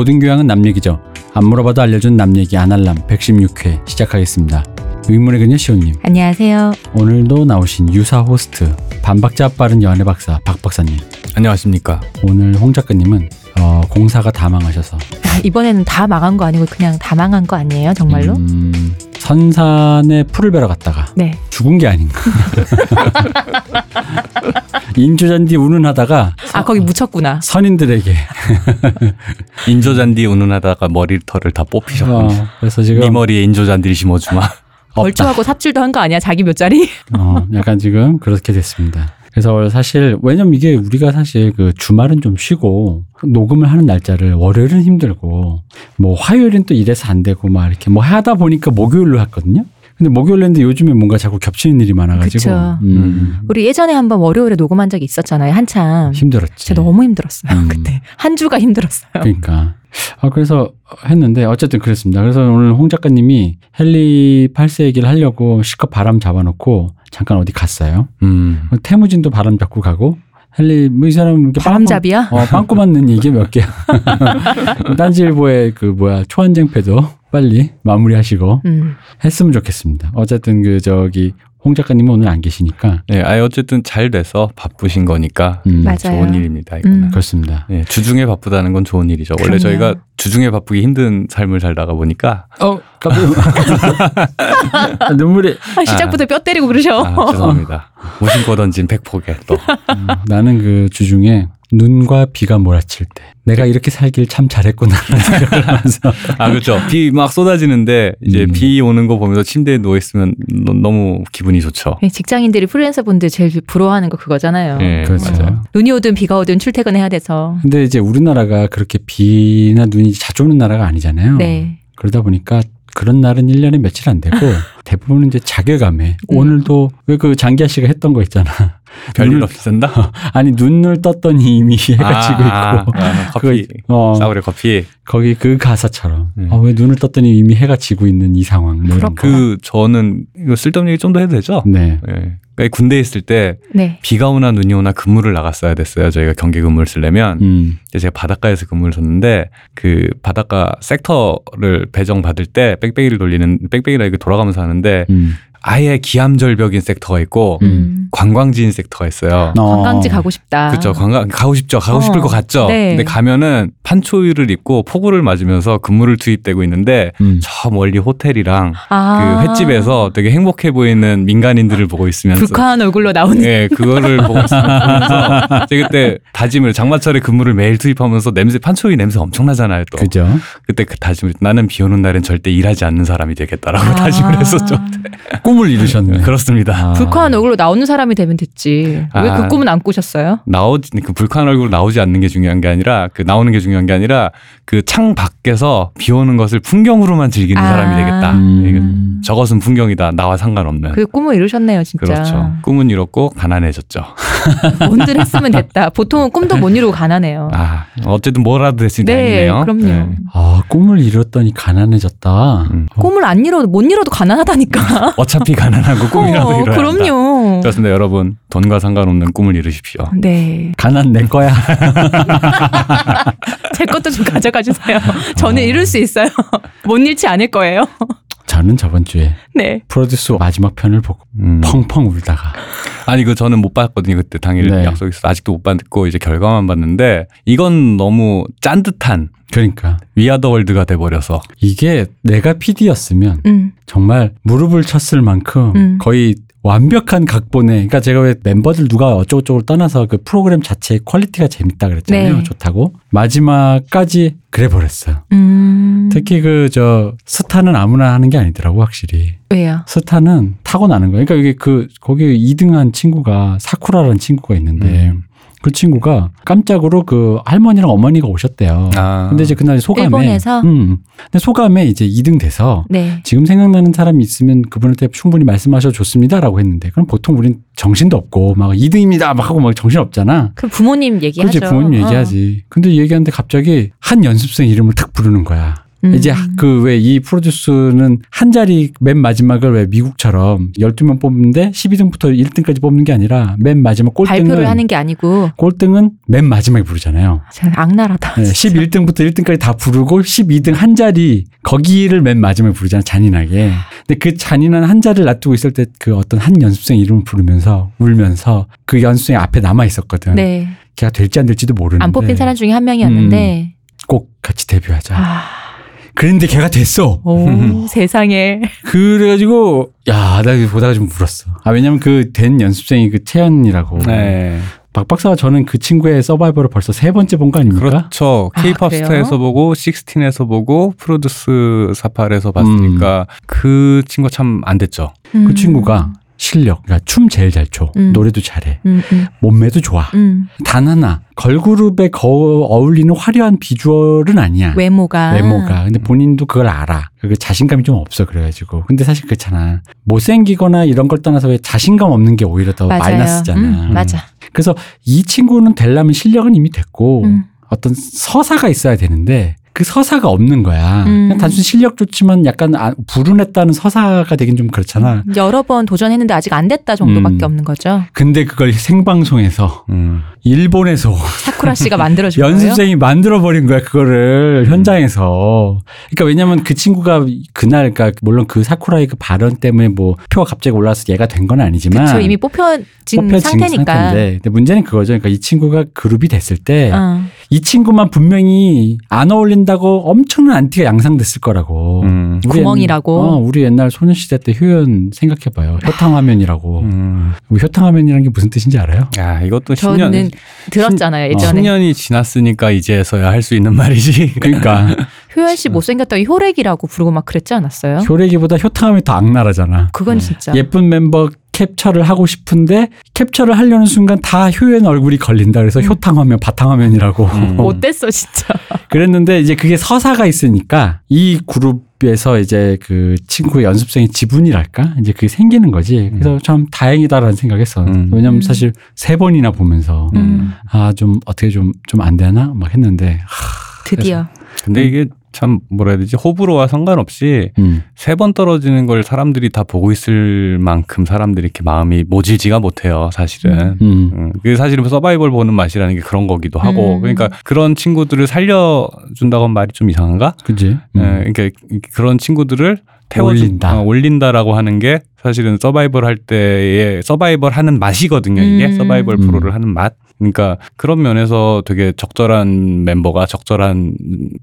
모든 교양은 남 얘기죠. 안 물어봐도 알려준 남 얘기 아날람 116회 시작하겠습니다. 의문의 그녀 시온님 안녕하세요. 오늘도 나오신 유사 호스트 반박자 빠른 연애 박사 박 박사님 안녕하십니까. 오늘 홍 작가님은 어, 공사가 다망하셔서 아, 이번에는 다 망한 거 아니고 그냥 다 망한 거 아니에요, 정말로? 음, 선산에 풀을 베러 갔다가 네. 죽은 게 아닌가. 인조잔디 운운하다가 아 거기 묻혔구나. 선인들에게 인조잔디 운운하다가 머리털을 다 뽑히셨군요. 어, 그래서 지금 네 머리에 인조잔디를 심어주마. 벌초하고 삽질도 한 거 아니야? 자기 몇 자리? 어, 약간 지금 그렇게 됐습니다. 그래서 사실 왜냐면 이게 우리가 사실 그 주말은 좀 쉬고 녹음을 하는 날짜를 월요일은 힘들고 뭐 화요일은 또 이래서 안 되고 막 이렇게 뭐 하다 보니까 목요일로 했거든요. 근데 목요일 했는데 요즘에 뭔가 자꾸 겹치는 일이 많아가지고 그쵸. 음, 우리 예전에 한번 월요일에 녹음한 적이 있었잖아요. 한참. 힘들었지. 진짜 너무 힘들었어요. 음. 그때 한 주가 힘들었어요. 그러니까 아 그래서 했는데 어쨌든 그랬습니다. 그래서 오늘 홍 작가님이 헨리 8세 얘기를 하려고 실컷 바람 잡아놓고 잠깐 어디 갔어요. 음. 태무진도 바람 잡고 가고 헨리 뭐이 사람 이렇게 바람잡이야? 빵꾸, 어, 빵꾸 맞는 이게 몇 개야. 딴지일보의 그 뭐야 초안쟁패도 빨리 마무리하시고 음. 했으면 좋겠습니다. 어쨌든 그 저기 홍 작가님은 오늘 안 계시니까 네, 아예 어쨌든 잘 돼서 바쁘신 거니까 음, 맞아요. 좋은 일입니다. 이거는. 음. 그렇습니다. 네, 주중에 바쁘다는 건 좋은 일이죠. 원래 그럼요. 저희가 주중에 바쁘기 힘든 삶을 살다가 보니까 어 깜짝 눈물이 아, 시작부터 뼈 때리고 그러셔. 아, 죄송합니다. 무심코 던진 백폭에 또 음, 나는 그 주중에 눈과 비가 몰아칠 때 내가 이렇게 살길 참 잘했구나 라는 생각을 하면서 아, 그렇죠. 비 막 쏟아지는데 이제 음. 비 오는 거 보면서 침대에 누워 있으면 너무 기분이 좋죠. 네, 직장인들이 프리랜서 분들 제일 부러워하는 거 그거잖아요. 네, 그렇죠. 맞아요. 눈이 오든 비가 오든 출퇴근해야 돼서. 근데 이제 우리나라가 그렇게 비나 눈이 자주 오는 나라가 아니잖아요. 네. 그러다 보니까 그런 날은 1년에 며칠 안 되고 대부분 이제 자괴감에 음. 오늘도 왜 그 장기하 씨가 했던 거 있잖아. 별일 산다. 아니 눈을 떴더니 이미 해가 지고 아, 있고 아, 커피. 그거, 어, 싸우려 커피. 거기 그 가사처럼 음. 아, 왜 눈을 떴더니 이미 해가 지고 있는 이 상황 뭐 이런 거. 그 저는 이거 쓸데없는 얘기 좀 더 해도 되죠? 네. 예. 그러니까 군대에 있을 때 네. 비가 오나 눈이 오나 근무를 나갔어야 됐어요. 저희가 경계 근무를 쓰려면 음. 이제 제가 바닷가에서 근무를 줬는데 그 바닷가 섹터를 배정 받을 때 빽빽이를 돌리는 빽빽이라 이게 돌아가면서 하는데 음. 아예 기암절벽인 섹터가 있고 음. 관광지인 섹터가 있어요. 어. 관광지 가고 싶다. 그렇죠. 관광 가고 싶죠. 가고 어, 싶을 것 같죠. 네. 근데 가면은 판초유를 입고 폭우를 맞으면서 근무를 투입되고 있는데 음. 저 멀리 호텔이랑 아. 그 횟집에서 되게 행복해 보이는 민간인들을 보고 있으면서 불쾌한 얼굴로 나오는. 예, 그거를 보고 있으면서 제가 그때 다짐을 장마철에 근무를 매일 투입하면서 냄새 판초이 냄새 엄청나잖아요. 또 그죠. 그때 그 다짐을 나는 비 오는 날엔 절대 일하지 않는 사람이 되겠다라고 아. 다짐을 했었죠. 꿈을 이루셨네. 그렇습니다. 아. 불쾌한 얼굴로 나오는 사람이 되면 됐지. 왜그 아. 꿈은 안 꾸셨어요? 나오지 그 불쾌한 얼굴로 나오지 않는 게 중요한 게 아니라 그 나오는 게 중요한 게 아니라 그창 밖에서 비 오는 것을 풍경으로만 즐기는 아. 사람이 되겠다. 음. 저것은 풍경이다. 나와 상관없는. 그 꿈을 이루셨네요, 진짜. 그렇죠. 꿈은 이뤘고 가난해졌죠. 뭔들 했으면 됐다. 보통은 꿈도 못 이루고 가난해요. 아 어쨌든 뭐라도 됐으니 네, 다행이네요. 그럼요. 아, 꿈을 이뤘더니 가난해졌다. 음. 꿈을 안 이뤄도 못 이뤄도 가난하다니까. 어차피 가난하고 꿈이라도 어, 이뤄야 한다. 그럼요. 그렇습니다, 여러분. 돈과 상관없는 꿈을 이루십시오. 네. 가난 내 거야. 제 것도 좀 가져가 주세요. 저는 이룰 수 있어요. 못 잃지 않을 거예요. 저는 저번 주에 네. 프로듀스 마지막 편을 보고 음. 펑펑 울다가 아니 그 저는 못 봤거든요. 그때 당일 네. 약속 있어 아직도 못 봤고 이제 결과만 봤는데 이건 너무 짠 듯한 그러니까 We are the world가 돼버려서 이게 내가 PD였으면 음. 정말 무릎을 쳤을 만큼 음. 거의 완벽한 각본에 그러니까 제가 왜 멤버들 누가 어쩌고저쩌고 떠나서 그 프로그램 자체의 퀄리티가 재밌다 그랬잖아요. 네. 좋다고 마지막까지 그래 버렸어요. 음. 특히 그 저 스타는 아무나 하는 게 아니더라고 확실히. 왜요? 스타는 타고나는 거예요. 그러니까 이게 그 거기 2등한 친구가 사쿠라라는 친구가 있는데 그 친구가 깜짝으로 그 할머니랑 어머니가 오셨대요. 아. 근데 이제 그날 소감에 일본에서? 음. 근데 소감에 이제 2등 돼서 네. 지금 생각나는 사람이 있으면 그분한테 충분히 말씀하셔도 좋습니다라고 했는데 그럼 보통 우린 정신도 없고 막 2등입니다 막 하고 막 정신 없잖아. 그 부모님 얘기하죠. 그렇지 부모님 어. 얘기하지. 근데 얘기하는데 갑자기 한 연습생 이름을 탁 부르는 거야. 음. 이제 그 왜 이 프로듀스는 한 자리 맨 마지막을 왜 미국처럼 12명 뽑는데 12등부터 1등까지 뽑는 게 아니라 맨 마지막 꼴등은 발표를 하는 게 아니고 꼴등은 맨 마지막에 부르잖아요. 참 악랄하다. 네, 진짜. 11등부터 1등까지 다 부르고 12등 한 자리 거기를 맨 마지막에 부르잖아요. 잔인하게. 근데 그 잔인한 한 자리를 놔두고 있을 때 그 어떤 한 연습생 이름을 부르면서 울면서 그 연습생이 앞에 남아 있었거든. 네. 걔가 될지 안 될지도 모르는데 안 뽑힌 사람 중에 한 명이었는데 꼭 같이 데뷔하자. 아, 그런데 걔가 됐어. 오, 세상에. 그래가지고 야, 나 이거 보다가 좀 울었어. 아 왜냐면 그 된 연습생이 그 채연이라고. 네. 박 박사가 저는 그 친구의 서바이벌을 벌써 세 번째 본 거 아닙니까? 그렇죠. 아, 케이팝 그래요? 스타에서 보고 식스틴에서 보고 프로듀스 48에서 봤으니까 음. 그 친구가 참 안 됐죠. 그 친구가 실력, 그러니까 춤 제일 잘 춰, 음. 노래도 잘해, 음, 음, 몸매도 좋아. 음. 단 하나 걸그룹에 거 어울리는 화려한 비주얼은 아니야. 외모가 외모가. 근데 본인도 그걸 알아. 그 자신감이 좀 없어 그래가지고. 근데 사실 그렇잖아. 못생기거나 이런 걸 떠나서 왜 자신감 없는 게 오히려 더 맞아요. 마이너스잖아. 음, 맞아. 그래서 이 친구는 되려면 실력은 이미 됐고 음. 어떤 서사가 있어야 되는데 그 서사가 없는 거야. 음. 그냥 단순히 실력 좋지만 약간 아- 불운했다는 서사가 되긴 좀 그렇잖아. 여러 번 도전했는데 아직 안 됐다 정도밖에 음. 없는 거죠. 근데 그걸 생방송에서 음. 일본에서 사쿠라 씨가 만들어준 거예요. 연습생이 만들어 버린 거야, 그거를, 음. 현장에서. 그러니까 왜냐면 그 친구가 그날, 그러니까 물론 그 사쿠라의 그 발언 때문에 뭐 표가 갑자기 올라와서 얘가 된 건 아니지만. 그쵸, 이미 뽑혀진 뽑혀진 상태니까. 상태인데. 근데 문제는 그거죠. 그러니까 이 친구가 그룹이 됐을 때, 어. 이 친구만 분명히 안 어울린다고 엄청난 안티가 양상됐을 거라고. 음. 우리 구멍이라고. 어, 우리 옛날 소녀시대 때 효연 생각해봐요. 효탕화면이라고. 음. 뭐 효탕화면이라는 게 무슨 뜻인지 알아요? 야, 이것도 저는 10년 들었잖아요 예전에 10년이 지났으니까 이제서야 할 수 있는 말이지. 그러니까 효연 씨 못생겼다고 효렉이라고 부르고 막 그랬지 않았어요? 효래기보다 효탕화면이 더 악랄하잖아. 그건 음. 진짜 예쁜 멤버 캡처를 하고 싶은데 캡처를 하려는 순간 다 효연 얼굴이 걸린다. 그래서 음. 효탕 화면, 바탕 화면이라고. 음. 못됐어 진짜. 그랬는데 이제 그게 서사가 있으니까 이 그룹에서 이제 그 친구의 연습생의 지분이랄까? 이제 그게 생기는 거지. 그래서 참 다행이다라는 생각했어. 음. 왜냐면 음. 사실 세 번이나 보면서 음. 아, 좀 어떻게 좀, 좀 안 되나? 막 했는데. 하, 드디어 근데 이게 참 뭐라 해야 되지? 호불호와 상관없이 음. 세번 떨어지는 걸 사람들이 다 보고 있을 만큼 사람들이 이렇게 마음이 모질지가 못해요, 사실은. 음. 음, 그 사실은 서바이벌 보는 맛이라는 게 그런 거기도 하고, 음. 그러니까 그런 친구들을 살려준다고 하면 말이 좀 이상한가? 그지? 음. 예, 그러니까 그런 친구들을 태워 올린다. 어, 올린다라고 하는 게 사실은 서바이벌 할 때의 서바이벌 하는 맛이거든요. 이게 음. 서바이벌 음. 프로를 하는 맛. 그러니까 그런 면에서 되게 적절한 멤버가 적절한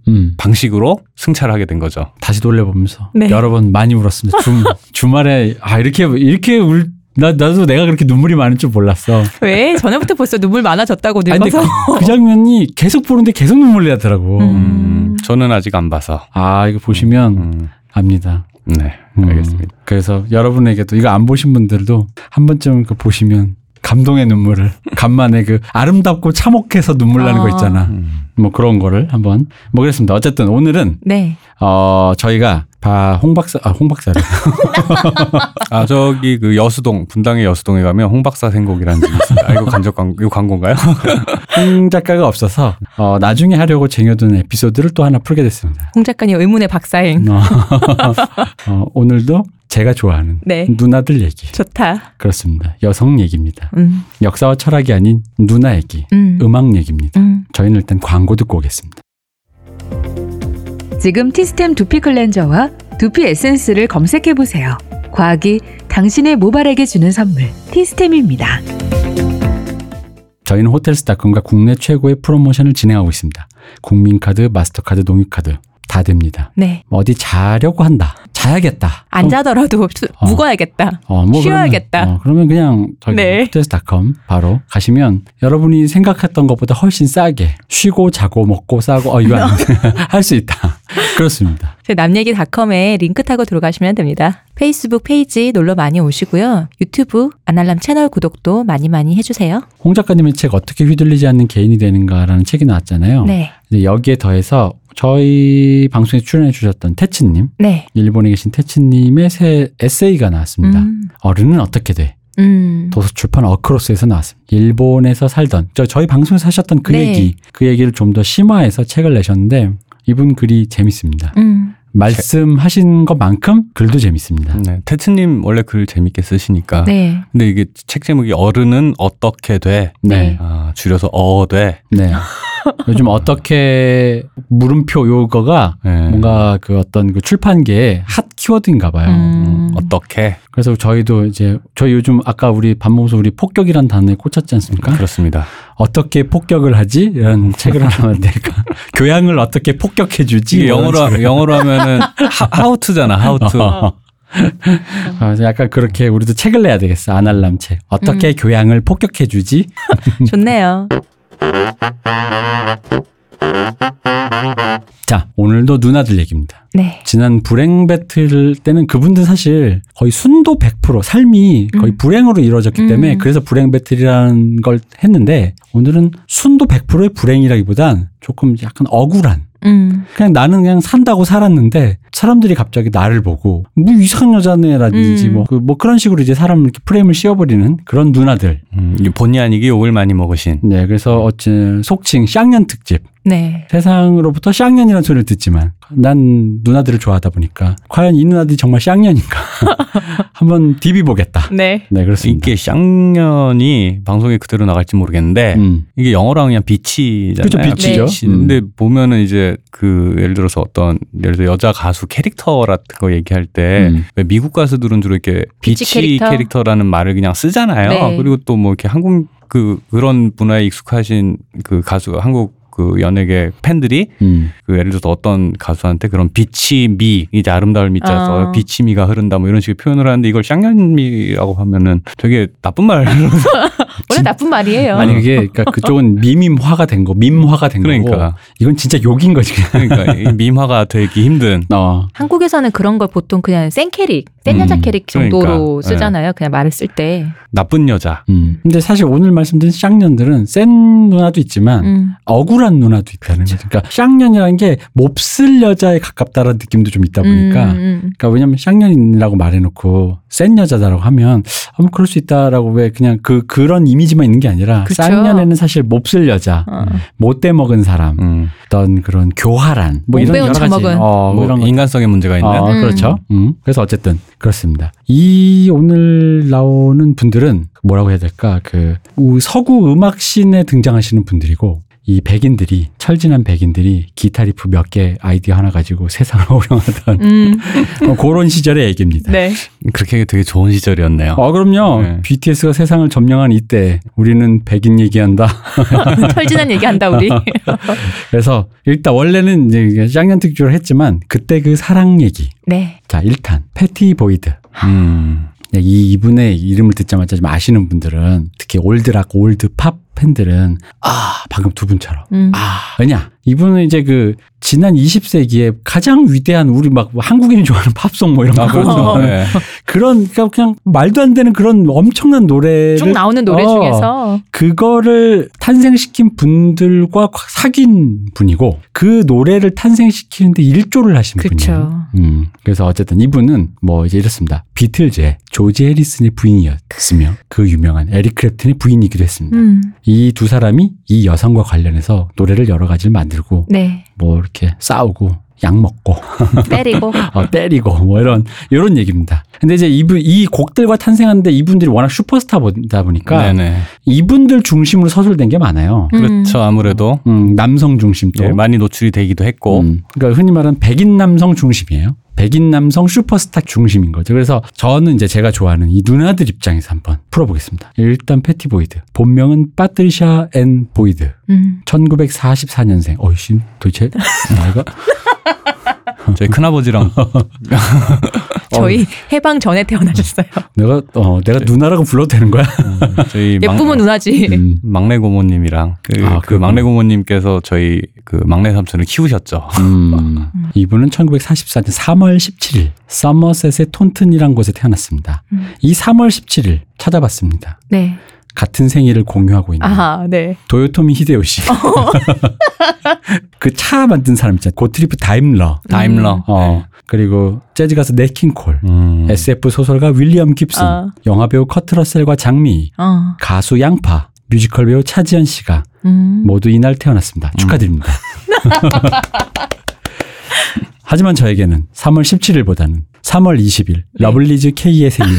음. 방식으로 승차를 하게 된 거죠. 다시 돌려보면서 네. 여러 번 많이 울었습니다. 주, 주말에 아 이렇게 이렇게 울 나, 나도 내가 그렇게 눈물이 많을 줄 몰랐어. 왜 전에부터 벌써 눈물 많아졌다고 아니, 근데 늙어서 그, 그 장면이 계속 보는데 계속 눈물이 나더라고. 음. 음, 저는 아직 안 봐서. 아 이거 보시면 음, 압니다. 네, 음, 알겠습니다. 그래서 여러분에게도 이거 안 보신 분들도 한 번쯤 그 보시면 감동의 눈물을 간만에 그 아름답고 참혹해서 눈물 나는 거 아. 있잖아. 음. 뭐 그런 거를 한번 뭐 그랬습니다. 어쨌든 오늘은 네 어 저희가 바 홍박사 아 홍박사를 아 저기 그 여수동 분당의 여수동에 가면 홍박사 생곡이라는 집이 있습니다. 아 이거 간접 광고 이거 광고인가요? 홍 작가가 없어서 어 나중에 하려고 쟁여둔 에피소드를 또 하나 풀게 됐습니다. 홍 작가님 의문의 박사행 어, 어, 오늘도 제가 좋아하는 네 누나들 얘기 좋다 그렇습니다. 여성 얘기입니다. 음, 역사와 철학이 아닌 누나 얘기, 음, 음악 얘기입니다. 음. 저희는 일단 광고 듣고 오겠습니다. 지금 티스템 두피 클렌저와 두피 에센스를 검색해 보세요. 과학이 당신의 모발에게 주는 선물 티스템입니다. 저희는 호텔스닷컴과 국내 최고의 프로모션을 진행하고 있습니다. 국민카드, 마스터카드, 농협카드 다 됩니다. 네 어디 자려고 한다. 자야겠다. 안 자더라도 수- 어. 묵어야겠다 어, 뭐 쉬어야겠다. 그러면, 어, 그러면 그냥 저기 네. Hotels.com 바로 가시면 여러분이 생각했던 것보다 훨씬 싸게 쉬고 자고 먹고 싸고 어 이거 할수 있다. 그렇습니다. 제 남얘기닷컴에 링크 타고 들어가시면 됩니다 페이스북 페이지 놀러 많이 오시고요 유튜브 아날람 채널 구독도 많이 많이 해주세요 홍 작가님의 책 어떻게 휘둘리지 않는 개인이 되는가라는 책이 나왔잖아요. 네 여기에 더해서 저희 방송에 출연해 주셨던 태치님, 네. 일본에 계신 태치님의 새 에세이가 나왔습니다. 음. 어른은 어떻게 돼? 음. 도서 출판 어크로스에서 나왔습니다. 일본에서 살던 저 저희 방송에서 하셨던 그 네. 얘기, 그 얘기를 좀 더 심화해서 책을 내셨는데 이분 글이 재밌습니다. 음. 말씀하신 것만큼 글도 재밌습니다. 네. 태츠님 원래 글 재밌게 쓰시니까. 네. 근데 이게 책 제목이 어른은 어떻게 돼? 네. 아, 줄여서 어 돼. 네. 요즘 어떻게 물음표 요거가 네. 뭔가 그 어떤 그 출판계의 핫 키워드인가 봐요. 음. 어떻게? 그래서 저희도 이제 저희 요즘 아까 우리 밥 먹으면서 우리 폭격이란 단어에 꽂혔지 않습니까? 그렇습니다. 어떻게 폭격을 하지? 이런 책을 하나 만들까? 교양을 어떻게 폭격해 주지? 영어로 영어로 하면은 하우투잖아. 하우투. 아, 약간 그렇게 우리도 책을 내야 되겠어. 아날람 책. 어떻게 교양을 폭격해 주지? 좋네요. 자, 오늘도 누나들 얘기입니다. 네. 지난 불행 배틀 때는 그분들 사실 거의 순도 100% 삶이 거의 음. 불행으로 이루어졌기 음. 때문에 그래서 불행 배틀이라는 걸 했는데 오늘은 순도 100%의 불행이라기보단 조금 약간 억울한 음. 그냥 나는 그냥 산다고 살았는데 사람들이 갑자기 나를 보고 뭐 이상한 여자네라든지 음. 뭐, 그, 뭐 그런 식으로 이제 사람을 이렇게 프레임을 씌워버리는 그런 누나들. 음, 이 본의 아니게 욕을 많이 먹으신. 네, 그래서 어찌 속칭 쌍년 특집. 네. 세상으로부터 쌍년이라는 소리를 듣지만 난 누나들을 좋아하다 보니까 과연 이 누나들이 정말 쌍년인가 한번 디비 보겠다. 네. 네, 그렇습니다. 이게 쌍년이 방송에 그대로 나갈지 모르겠는데 음. 이게 영어로 하면 그냥 bitch잖아요. 그렇죠, bitch죠. bitch. 음. 근데 보면은 이제 그 예를 들어서 어떤 예를 들어 여자 가수 캐릭터 같은 거 얘기할 때 음. 왜 미국 가수들은 주로 이렇게 bitch bitch, 캐릭터? 라는 말을 그냥 쓰잖아요. 네. 그리고 또 뭐 이렇게 한국 그 그런 문화에 익숙하신 그 가수 한국 그 연예계 팬들이 음. 그 예를 들어서 어떤 가수한테 그런 bitch미 이제 아름다울 미 자 써서 어. bitch미가 흐른다 뭐 이런 식의 표현을 하는데 이걸 쌍년미라고 하면은 되게 나쁜 말 원래 나쁜 말이에요. 아니 그게 그러니까 그쪽은 미밈화가 된 거, 밈화가 된 거고 그러니까 이건 진짜 욕인 거지. 그러니까 이 밈화가 되기 힘든 어. 한국에서는 그런 걸 보통 그냥 센 캐릭, 센 여자 음, 캐릭 정도로 그러니까. 쓰잖아요. 그냥 말을 쓸 때. 나쁜 여자 음. 근데 사실 오늘 말씀드린 쌍년들은 센 누나도 있지만 음. 억울한 누나도 있다는 그렇죠. 거죠. 그러니까 쌍년이라는 게 몹쓸 여자에 가깝다는 느낌도 좀 있다 보니까 음, 음. 그러니까 왜냐면 쌍년이라고 말해놓고 센 여자다라고 하면 아, 뭐 그럴 수 있다라고 왜 그냥 그 그런 이미지만 있는 게 아니라 그쵸. 쌍년에는 사실 몹쓸 여자, 어. 못돼 먹은 사람, 음. 어떤 그런 교활한 뭐 이런 몸 여러 가지 어, 뭐뭐 이런 거 인간성의 문제가 있는 어, 음. 그렇죠. 음. 그래서 어쨌든 그렇습니다. 이 오늘 나오는 분들은 뭐라고 해야 될까? 그 우- 서구 음악 씬에 등장하시는 분들이고 이 백인들이 철 지난 백인들이 기타 리프 몇 개 아이디어 하나 가지고 세상을 호령하던 음. 어, 그런 시절의 얘기입니다. 네. 그렇게 되게 좋은 시절이었네요. 어, 그럼요. 네. BTS가 세상을 점령한 이때 우리는 백인 얘기한다. 철 지난 얘기 한다, 우리. 그래서 일단 원래는 이제 쌍년 특집을 했지만 그때 그 사랑 얘기. 네. 자, 일단 패티 보이드. 음. 네, 이 이분의 이름을 듣자마자 좀 아시는 분들은 특히 old rock old pop 팬들은 아 방금 두 분처럼. 음. 아. 왜냐 이분은 이제 그 지난 20세기에 가장 위대한 우리 막 한국인이 좋아하는 팝송 뭐 이런 거 아, 그렇죠. 네. 그런 그러니까 그냥 말도 안 되는 그런 엄청난 노래를 쭉 나오는 노래 어, 중에서 그거를 탄생시킨 분들과 사귄 분이고 그 노래를 탄생시키는데 일조를 하신 그쵸. 분이에요. 음, 그래서 어쨌든 이분은 뭐 이제 이렇습니다. 비틀즈의 조지 해리슨의 부인이었으며 그 유명한 에릭 크랩튼의 부인이기도 했습니다. 음. 이두 사람이 이 여성과 관련해서 노래를 여러 가지를 만들 고 네. 뭐 이렇게 싸우고 약 먹고 때리고. 어, 때리고 뭐 이런 이런 얘기입니다. 근데 이제 이분 이 곡들과 탄생하는데 이분들이 워낙 슈퍼스타다 보니까 네네. 이분들 중심으로 서술된 게 많아요. 음. 그렇죠. 아무래도 음, 남성 중심으로. 예, 많이 노출이 되기도 했고 음, 그러니까 흔히 말하는 백인 남성 중심이에요. 백인 남성 슈퍼스타 중심인 거죠. 그래서 저는 이제 제가 좋아하는 이 누나들 입장에서 한번 풀어보겠습니다. 일단 패티 보이드. 본명은 파트리샤 앤 보이드. 음. 1944년생. 어이씨, 도대체 나이가 저희 큰아버지랑 저희 해방 전에 태어나셨어요. 내가 어 내가 누나라고 불러도 되는 거야? 저희 막- 예쁘면 누나지. 음, 막내 고모님이랑 그, 아, 그. 막내 고모님께서 저희 그 막내 삼촌을 키우셨죠. 음. 이분은 1944년 3월 17일 서머셋의 톤튼이란 곳에 태어났습니다. 음. 이 3월 17일 찾아봤습니다. 네. 같은 생일을 공유하고 있는 아하, 네. 도요토미 히데요시. 그 차 만든 사람 있잖아요. 고트리프 다임러. 다임러. 어. 그리고 재즈 가수 냇 킹 콜. 음. SF 소설가 윌리엄 깁슨. 아. 영화 배우 커트 러셀과 장미희. 어. 가수 양파. 뮤지컬 배우 차지연 씨가 음. 모두 이날 태어났습니다. 축하드립니다. 하지만 저에게는 3월 17일보다는 3월 20일 러블리즈 K의 생일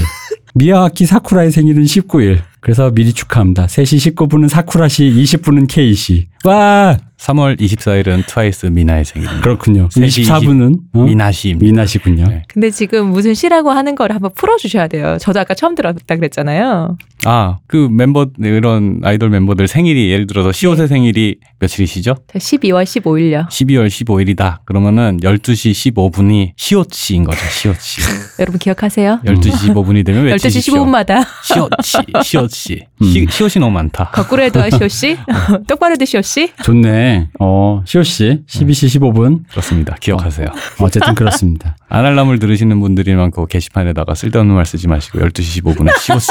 미야와키 사쿠라의 생일은 19일 그래서 미리 축하합니다. 3시 19분은 사쿠라 씨, 20분은 K 씨. 와 3월 24일은 트와이스 미나의 생일. 그렇군요. 3시 24분은 어? 미나 씨입니다. 미나 씨군요. 네. 근데 지금 무슨 시라고 하는 거를 한번 풀어 주셔야 돼요. 저도 아까 처음 들었다 그랬잖아요. 아, 그 멤버, 이런 아이돌 멤버들 생일이 예를 들어서 시옷의 생일이 며칠이시죠? 12월 15일요. 12월 15일이다. 그러면 12시 15분이 시옷 씨인 거죠. 시옷 씨. 여러분 기억하세요? 12시 15분이 되면 12시 외치십시오. 15분마다 시옷 씨, 시옷 씨. 음. 시, 시옷이 너무 많다. 거꾸로 해도 시오 씨, 똑바로 해도 시오 씨. 좋네. 어, 시오 씨, 12시 15분. 그렇습니다. 기억하세요. 어쨌든 그렇습니다. 아날람을 들으시는 분들이만 그 게시판에다가 쓸데없는 말 쓰지 마시고 12시 15분에 시옷 씨.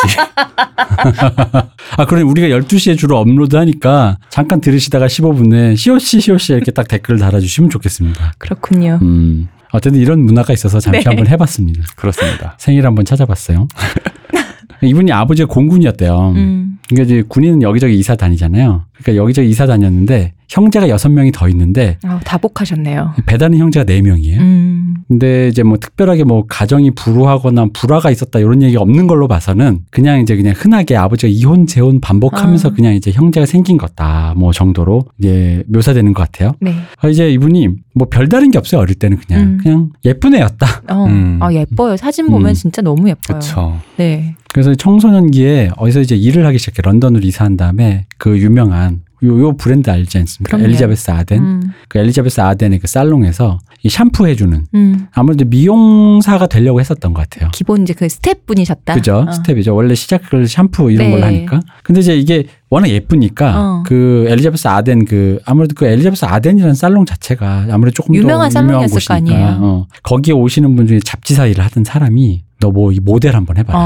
아, 그러니 우리가 12시에 주로 업로드 하니까 잠깐 들으시다가 15분에 시오 씨, 시오 씨 이렇게 딱 댓글을 달아주시면 좋겠습니다. 그렇군요. 음. 어쨌든 이런 문화가 있어서 잠시 네. 한번 해봤습니다. 그렇습니다. 생일 한번 찾아봤어요. 이분이 아버지가 공군이었대요. 음. 그러니까 이제 군인은 여기저기 이사 다니잖아요. 그러니까 여기저기 이사 다녔는데 형제가 여섯 명이 더 있는데 아, 다복하셨네요. 배다는 형제가 네 명이에요. 음. 근데 이제 뭐 특별하게 뭐 가정이 불우하거나 불화가 있었다 이런 얘기가 없는 걸로 봐서는 그냥 이제 그냥 흔하게 아버지가 이혼 재혼 반복하면서 아. 그냥 이제 형제가 생긴 거다 뭐 정도로 이제 묘사되는 것 같아요. 네. 아, 이제 이분이 뭐 별다른 게 없어요 어릴 때는 그냥 음. 그냥 예쁜 애였다. 어. 음. 아, 예뻐요. 사진 보면 음. 진짜 너무 예뻐요. 그렇죠. 네. 그래서 청소년기에 어디서 이제 일을 하기 시작해 런던으로 이사한 다음에 그 유명한 요, 요 브랜드 알지 않습니까? 그럼요. 엘리자베스 아덴. 음. 그 엘리자베스 아덴의 그 살롱에서 이 샴푸 해주는 음. 아무래도 미용사가 되려고 했었던 것 같아요. 기본 이제 그 스태프 분이셨다. 그죠? 어. 스태프죠. 원래 시작을 샴푸 이런 네. 걸로 하니까. 근데 이제 이게 워낙 예쁘니까 어. 그 엘리자베스 아덴 그 아무래도 그 엘리자베스 아덴이라는 살롱 자체가 아무래도 조금 유명한 더 유명한 곳이니까 아니에요. 어. 거기에 오시는 분 중에 잡지사 일을 하던 사람이 너 뭐 이 모델 한번 해봐라.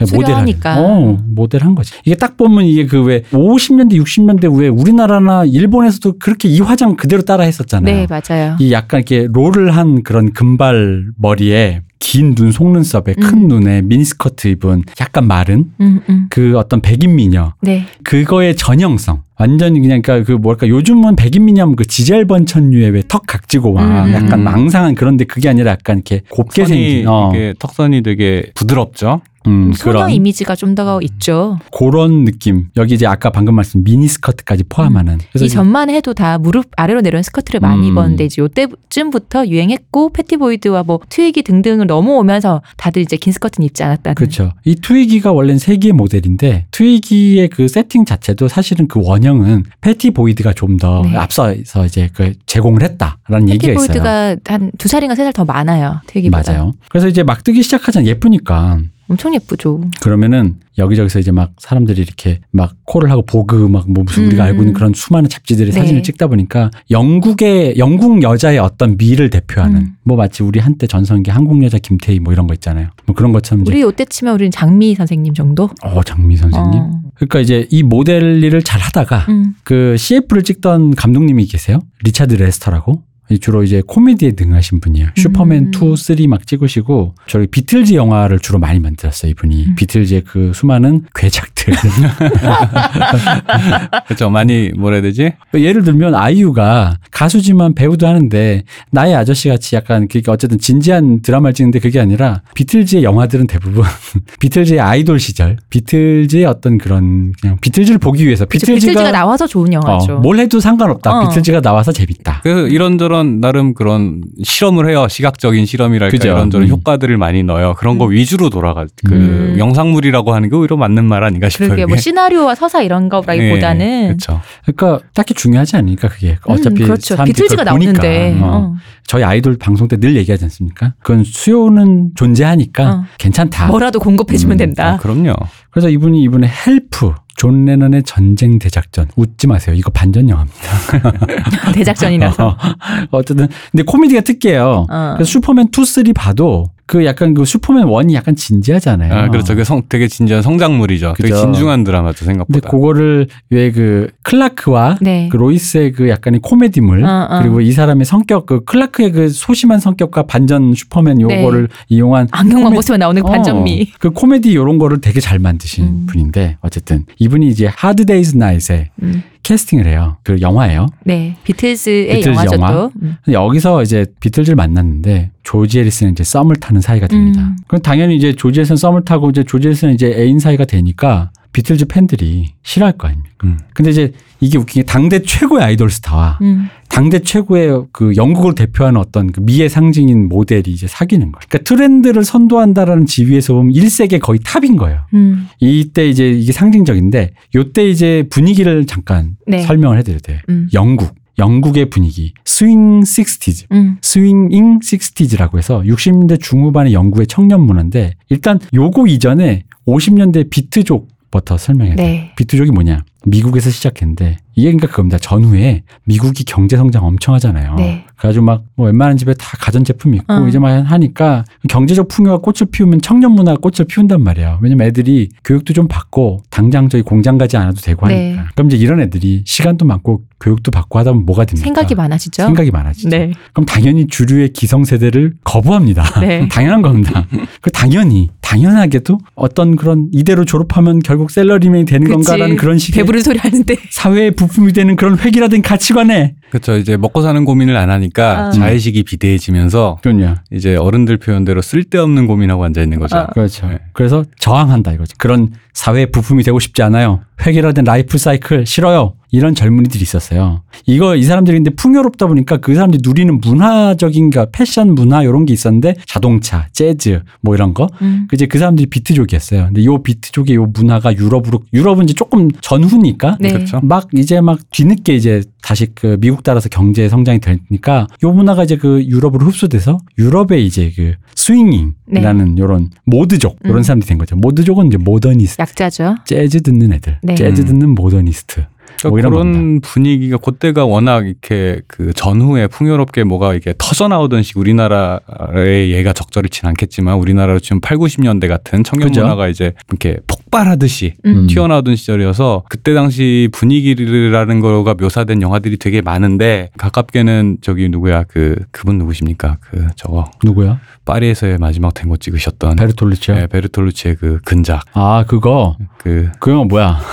어, 수려하니까. 어, 모델 한 거지. 이게 딱 보면 이게 그 왜 50년대 60년대 왜 우리나라나 일본에서도 그렇게 이 화장 그대로 따라 했었잖아요. 네, 맞아요. 이 약간 이렇게 롤을 한 그런 금발 머리에 긴 눈 속눈썹에 큰 음. 눈에 미니스커트 입은 약간 마른 음, 음. 그 어떤 백인 미녀 네. 그거의 전형성 완전히 그냥 그러니까 그 뭐랄까 요즘은 백인 미녀면 그 지젤 번천류의 왜 턱 각지고 막 음, 약간 음. 망상한 그런데 그게 아니라 약간 이렇게 곱게 생긴 어, 이게 턱선이 되게 부드럽죠. 음, 소녀 그런 이미지가 좀 더 있죠. 그런 느낌 여기 이제 아까 방금 말씀 미니스커트까지 포함하는 그래서 이 전만 해도 다 무릎 아래로 내려온 스커트를 많이 음. 입었는데 이제 요때쯤부터 유행했고 패티보이드와 뭐 트위기 등등을 넘어오면서 다들 이제 긴 스커트는 입지 않았다는. 그렇죠. 이 트위기가 원래는 세기의 모델인데 트위기의 그 세팅 자체도 사실은 그 원형은 패티 보이드가 좀더 네. 앞서서 이제 그 제공을 했다라는 얘기가 있어요. 패티보이드가 한 두 살인가 세 살 더 많아요. 트위기보다. 맞아요. 그래서 이제 막 뜨기 시작하잖아 예쁘니까 엄청 예쁘죠. 그러면은 여기저기서 이제 막 사람들이 이렇게 막 콜을 하고 보그 막 뭐 무슨 우리가 음. 알고 있는 그런 수많은 잡지들의 네. 사진을 찍다 보니까 영국의 영국 여자의 어떤 미를 대표하는 음. 뭐 마치 우리 한때 전성기 한국 여자 김태희 뭐 이런 거 있잖아요. 뭐 그런 것처럼 우리 요때 치면 우리는 장미희 선생님 정도? 어 장미희 선생님. 어. 그러니까 이제 이 모델 일을 잘 하다가 음. 그 CF를 찍던 감독님이 계세요. 리차드 레스터라고. 이 주로 이제 코미디에 능하신 분이에요. 슈퍼맨 음. 2, 3 막 찍으시고 저희 비틀즈 영화를 주로 많이 만들었어요, 이분이. 음. 비틀즈의 그 수많은 괴작들. 그렇죠. 많이 뭐라 해야 되지? 예를 들면 아이유가 가수지만 배우도 하는데 나의 아저씨 같이 약간 그러니까 어쨌든 진지한 드라마를 찍는데 그게 아니라 비틀즈의 영화들은 대부분 비틀즈의 아이돌 시절, 비틀즈의 어떤 그런 그냥 비틀즈를 보기 위해서 비틀즈가, 비틀즈가 나와서 좋은 영화죠. 어, 뭘 해도 상관없다. 어. 비틀즈가 나와서 재밌다. 그 이런저런 나름 그런 실험을 해요. 시각적인 실험이랄까 그죠. 이런저런 음. 효과들을 많이 넣어요. 그런 거 음. 위주로 돌아가. 그 음. 영상물이라고 하는 게 오히려 맞는 말 아닌가 싶어요. 그러게 뭐 시나리오와 서사 이런 거라기보다는 그렇죠. 그러니까 딱히 중요하지 않으니까 그게 어차피 음, 그렇죠. 비틀즈가. 나오는데 어. 어. 저희 아이돌 방송 때 늘 얘기하지 않습니까? 그건 수요는 존재하니까 어. 괜찮다. 뭐라도 공급해주면 음, 된다. 아, 그럼요. 그래서 이분이 이분의 Help 존 레넌의 전쟁 대작전 웃지 마세요. 이거 반전 영화입니다. 대작전이라서. 어쨌든 근데 코미디가 특이해요. 어. 그래서 슈퍼맨 2, 3 봐도 그 약간 그 슈퍼맨 1이 약간 진지하잖아요. 아, 그렇죠. 그 성, 되게 진지한 성장물이죠. 되게 그죠. 진중한 드라마죠 근데 생각보다. 그거를 왜 그 클라크와 네. 그 로이스의 그 약간의 코미디물 어, 어. 그리고 이 사람의 성격 그 클라크의 그 소심한 성격과 반전 슈퍼맨 요거를 이용한 안경만 코미- 벗으면 나오는 그 반전미. 어, 그 코미디 요런 거를 되게 잘 만드신 음. 분인데 어쨌든 이분이 이제 Hard Day's Night에 음. 캐스팅을 해요. 그 영화예요. 네. 비틀즈의 비틀즈 영화죠 영화? 또. 음. 여기서 이제 비틀즈를 만났는데 조지 해리스는 이제 썸을 타는 사이가 됩니다. 음. 그럼 당연히 이제 조지 해리스는 썸을 타고 이제 조지 해리스는 이제 애인 사이가 되니까 비틀즈 팬들이 싫어할 거 아닙니까? 음. 근데 이제 이게 웃긴 게 당대 최고의 아이돌 스타와 음. 당대 최고의 그 영국을 대표하는 어떤 그 미의 상징인 모델이 이제 사귀는 거예요. 그러니까 트렌드를 선도한다라는 지위에서 보면 1세계 거의 탑인 거예요. 음. 이때 이제 이게 상징적인데 요때 이제 분위기를 잠깐 네. 설명을 해드려야 돼요. 음. 영국, 영국의 분위기, 스윙 60s. 음. Swinging 60s라고 해서 60년대 중후반의 영국의 청년 문화인데 일단 요거 이전에 50년대 비트족부터 설명해야 돼요. 네. 비트족이 뭐냐? 미국에서 시작했는데 이게 그러니까 그겁니다. 전후에 미국이 경제 성장 엄청 하잖아요. 네. 그래가지고 막 뭐 웬만한 집에 다 가전제품 있고 어. 이제 막 하니까 경제적 풍요가 꽃을 피우면 청년 문화가 꽃을 피운단 말이에요. 왜냐면 애들이 교육도 좀 받고 당장 저희 공장 가지 않아도 되고 하니까. 네. 그럼 이제 이런 애들이 시간도 많고 교육도 받고 하다 보면 뭐가 됩니까? 생각이 많아지죠. 생각이 많아지죠. 네. 그럼 당연히 주류의 기성세대를 거부합니다. 네. 당연한 겁니다. 그 당연히 당연하게도 어떤 그런 이대로 졸업하면 결국 샐러리맨이 되는 그치. 건가라는 그런 식의 배부른 소리 하는데. 사회의 부 품이 되는 그런 획일화된 가치관에 그렇죠. 이제 먹고 사는 고민을 안 하니까 아. 자의식이 비대해지면서 그럼요. 이제 어른들 표현대로 쓸데없는 고민하고 앉아 있는 거죠. 아. 그렇죠. 네. 그래서 저항한다 이거죠. 그런 사회의 부품이 되고 싶지 않아요. 획일화된 라이프 사이클 싫어요. 이런 젊은이들이 있었어요. 이거 이 사람들이 근데 풍요롭다 보니까 그 사람들이 누리는 문화적인 가 패션 문화 이런 게 있었는데 자동차, 재즈 뭐 이런 거. 음. 그 이제 그 사람들이 비트족이었어요. 근데 요 비트족의 요 문화가 유럽으로 유럽은 이제 조금 전후니까 네. 그렇죠. 막 이제 막 뒤늦게 이제 다시 그 미국 따라서 경제 성장이 되니까 요 문화가 이제 그 유럽으로 흡수돼서 유럽에 이제 그 swinging이라는 요런 모드족 요런 음. 사람들이 된 거죠. 모드족은 이제 모더니스트, 약자죠. 재즈 듣는 애들, 네. 재즈 음. 듣는 모더니스트. 뭐 그런 겁니다. 분위기가 그때가 워낙 이렇게 그 전후에 풍요롭게 뭐가 이렇게 터져 나오던 시 우리나라에 얘가 적절히 진 않겠지만 우리나라로 지금 8, 90년대 같은 청년 그죠. 문화가 이제 이렇게 폭발하듯이 음. 튀어나오던 시절이어서 그때 당시 분위기라는 거가 묘사된 영화들이 되게 많은데 가깝게는 저기 누구야 그 그분 누구십니까 그 저거 누구야? 파리에서의 마지막 탱고 찍으셨던 베르톨루치요. 네, 베르톨루치의 그 근작 아 그거 그 그 영화 뭐야?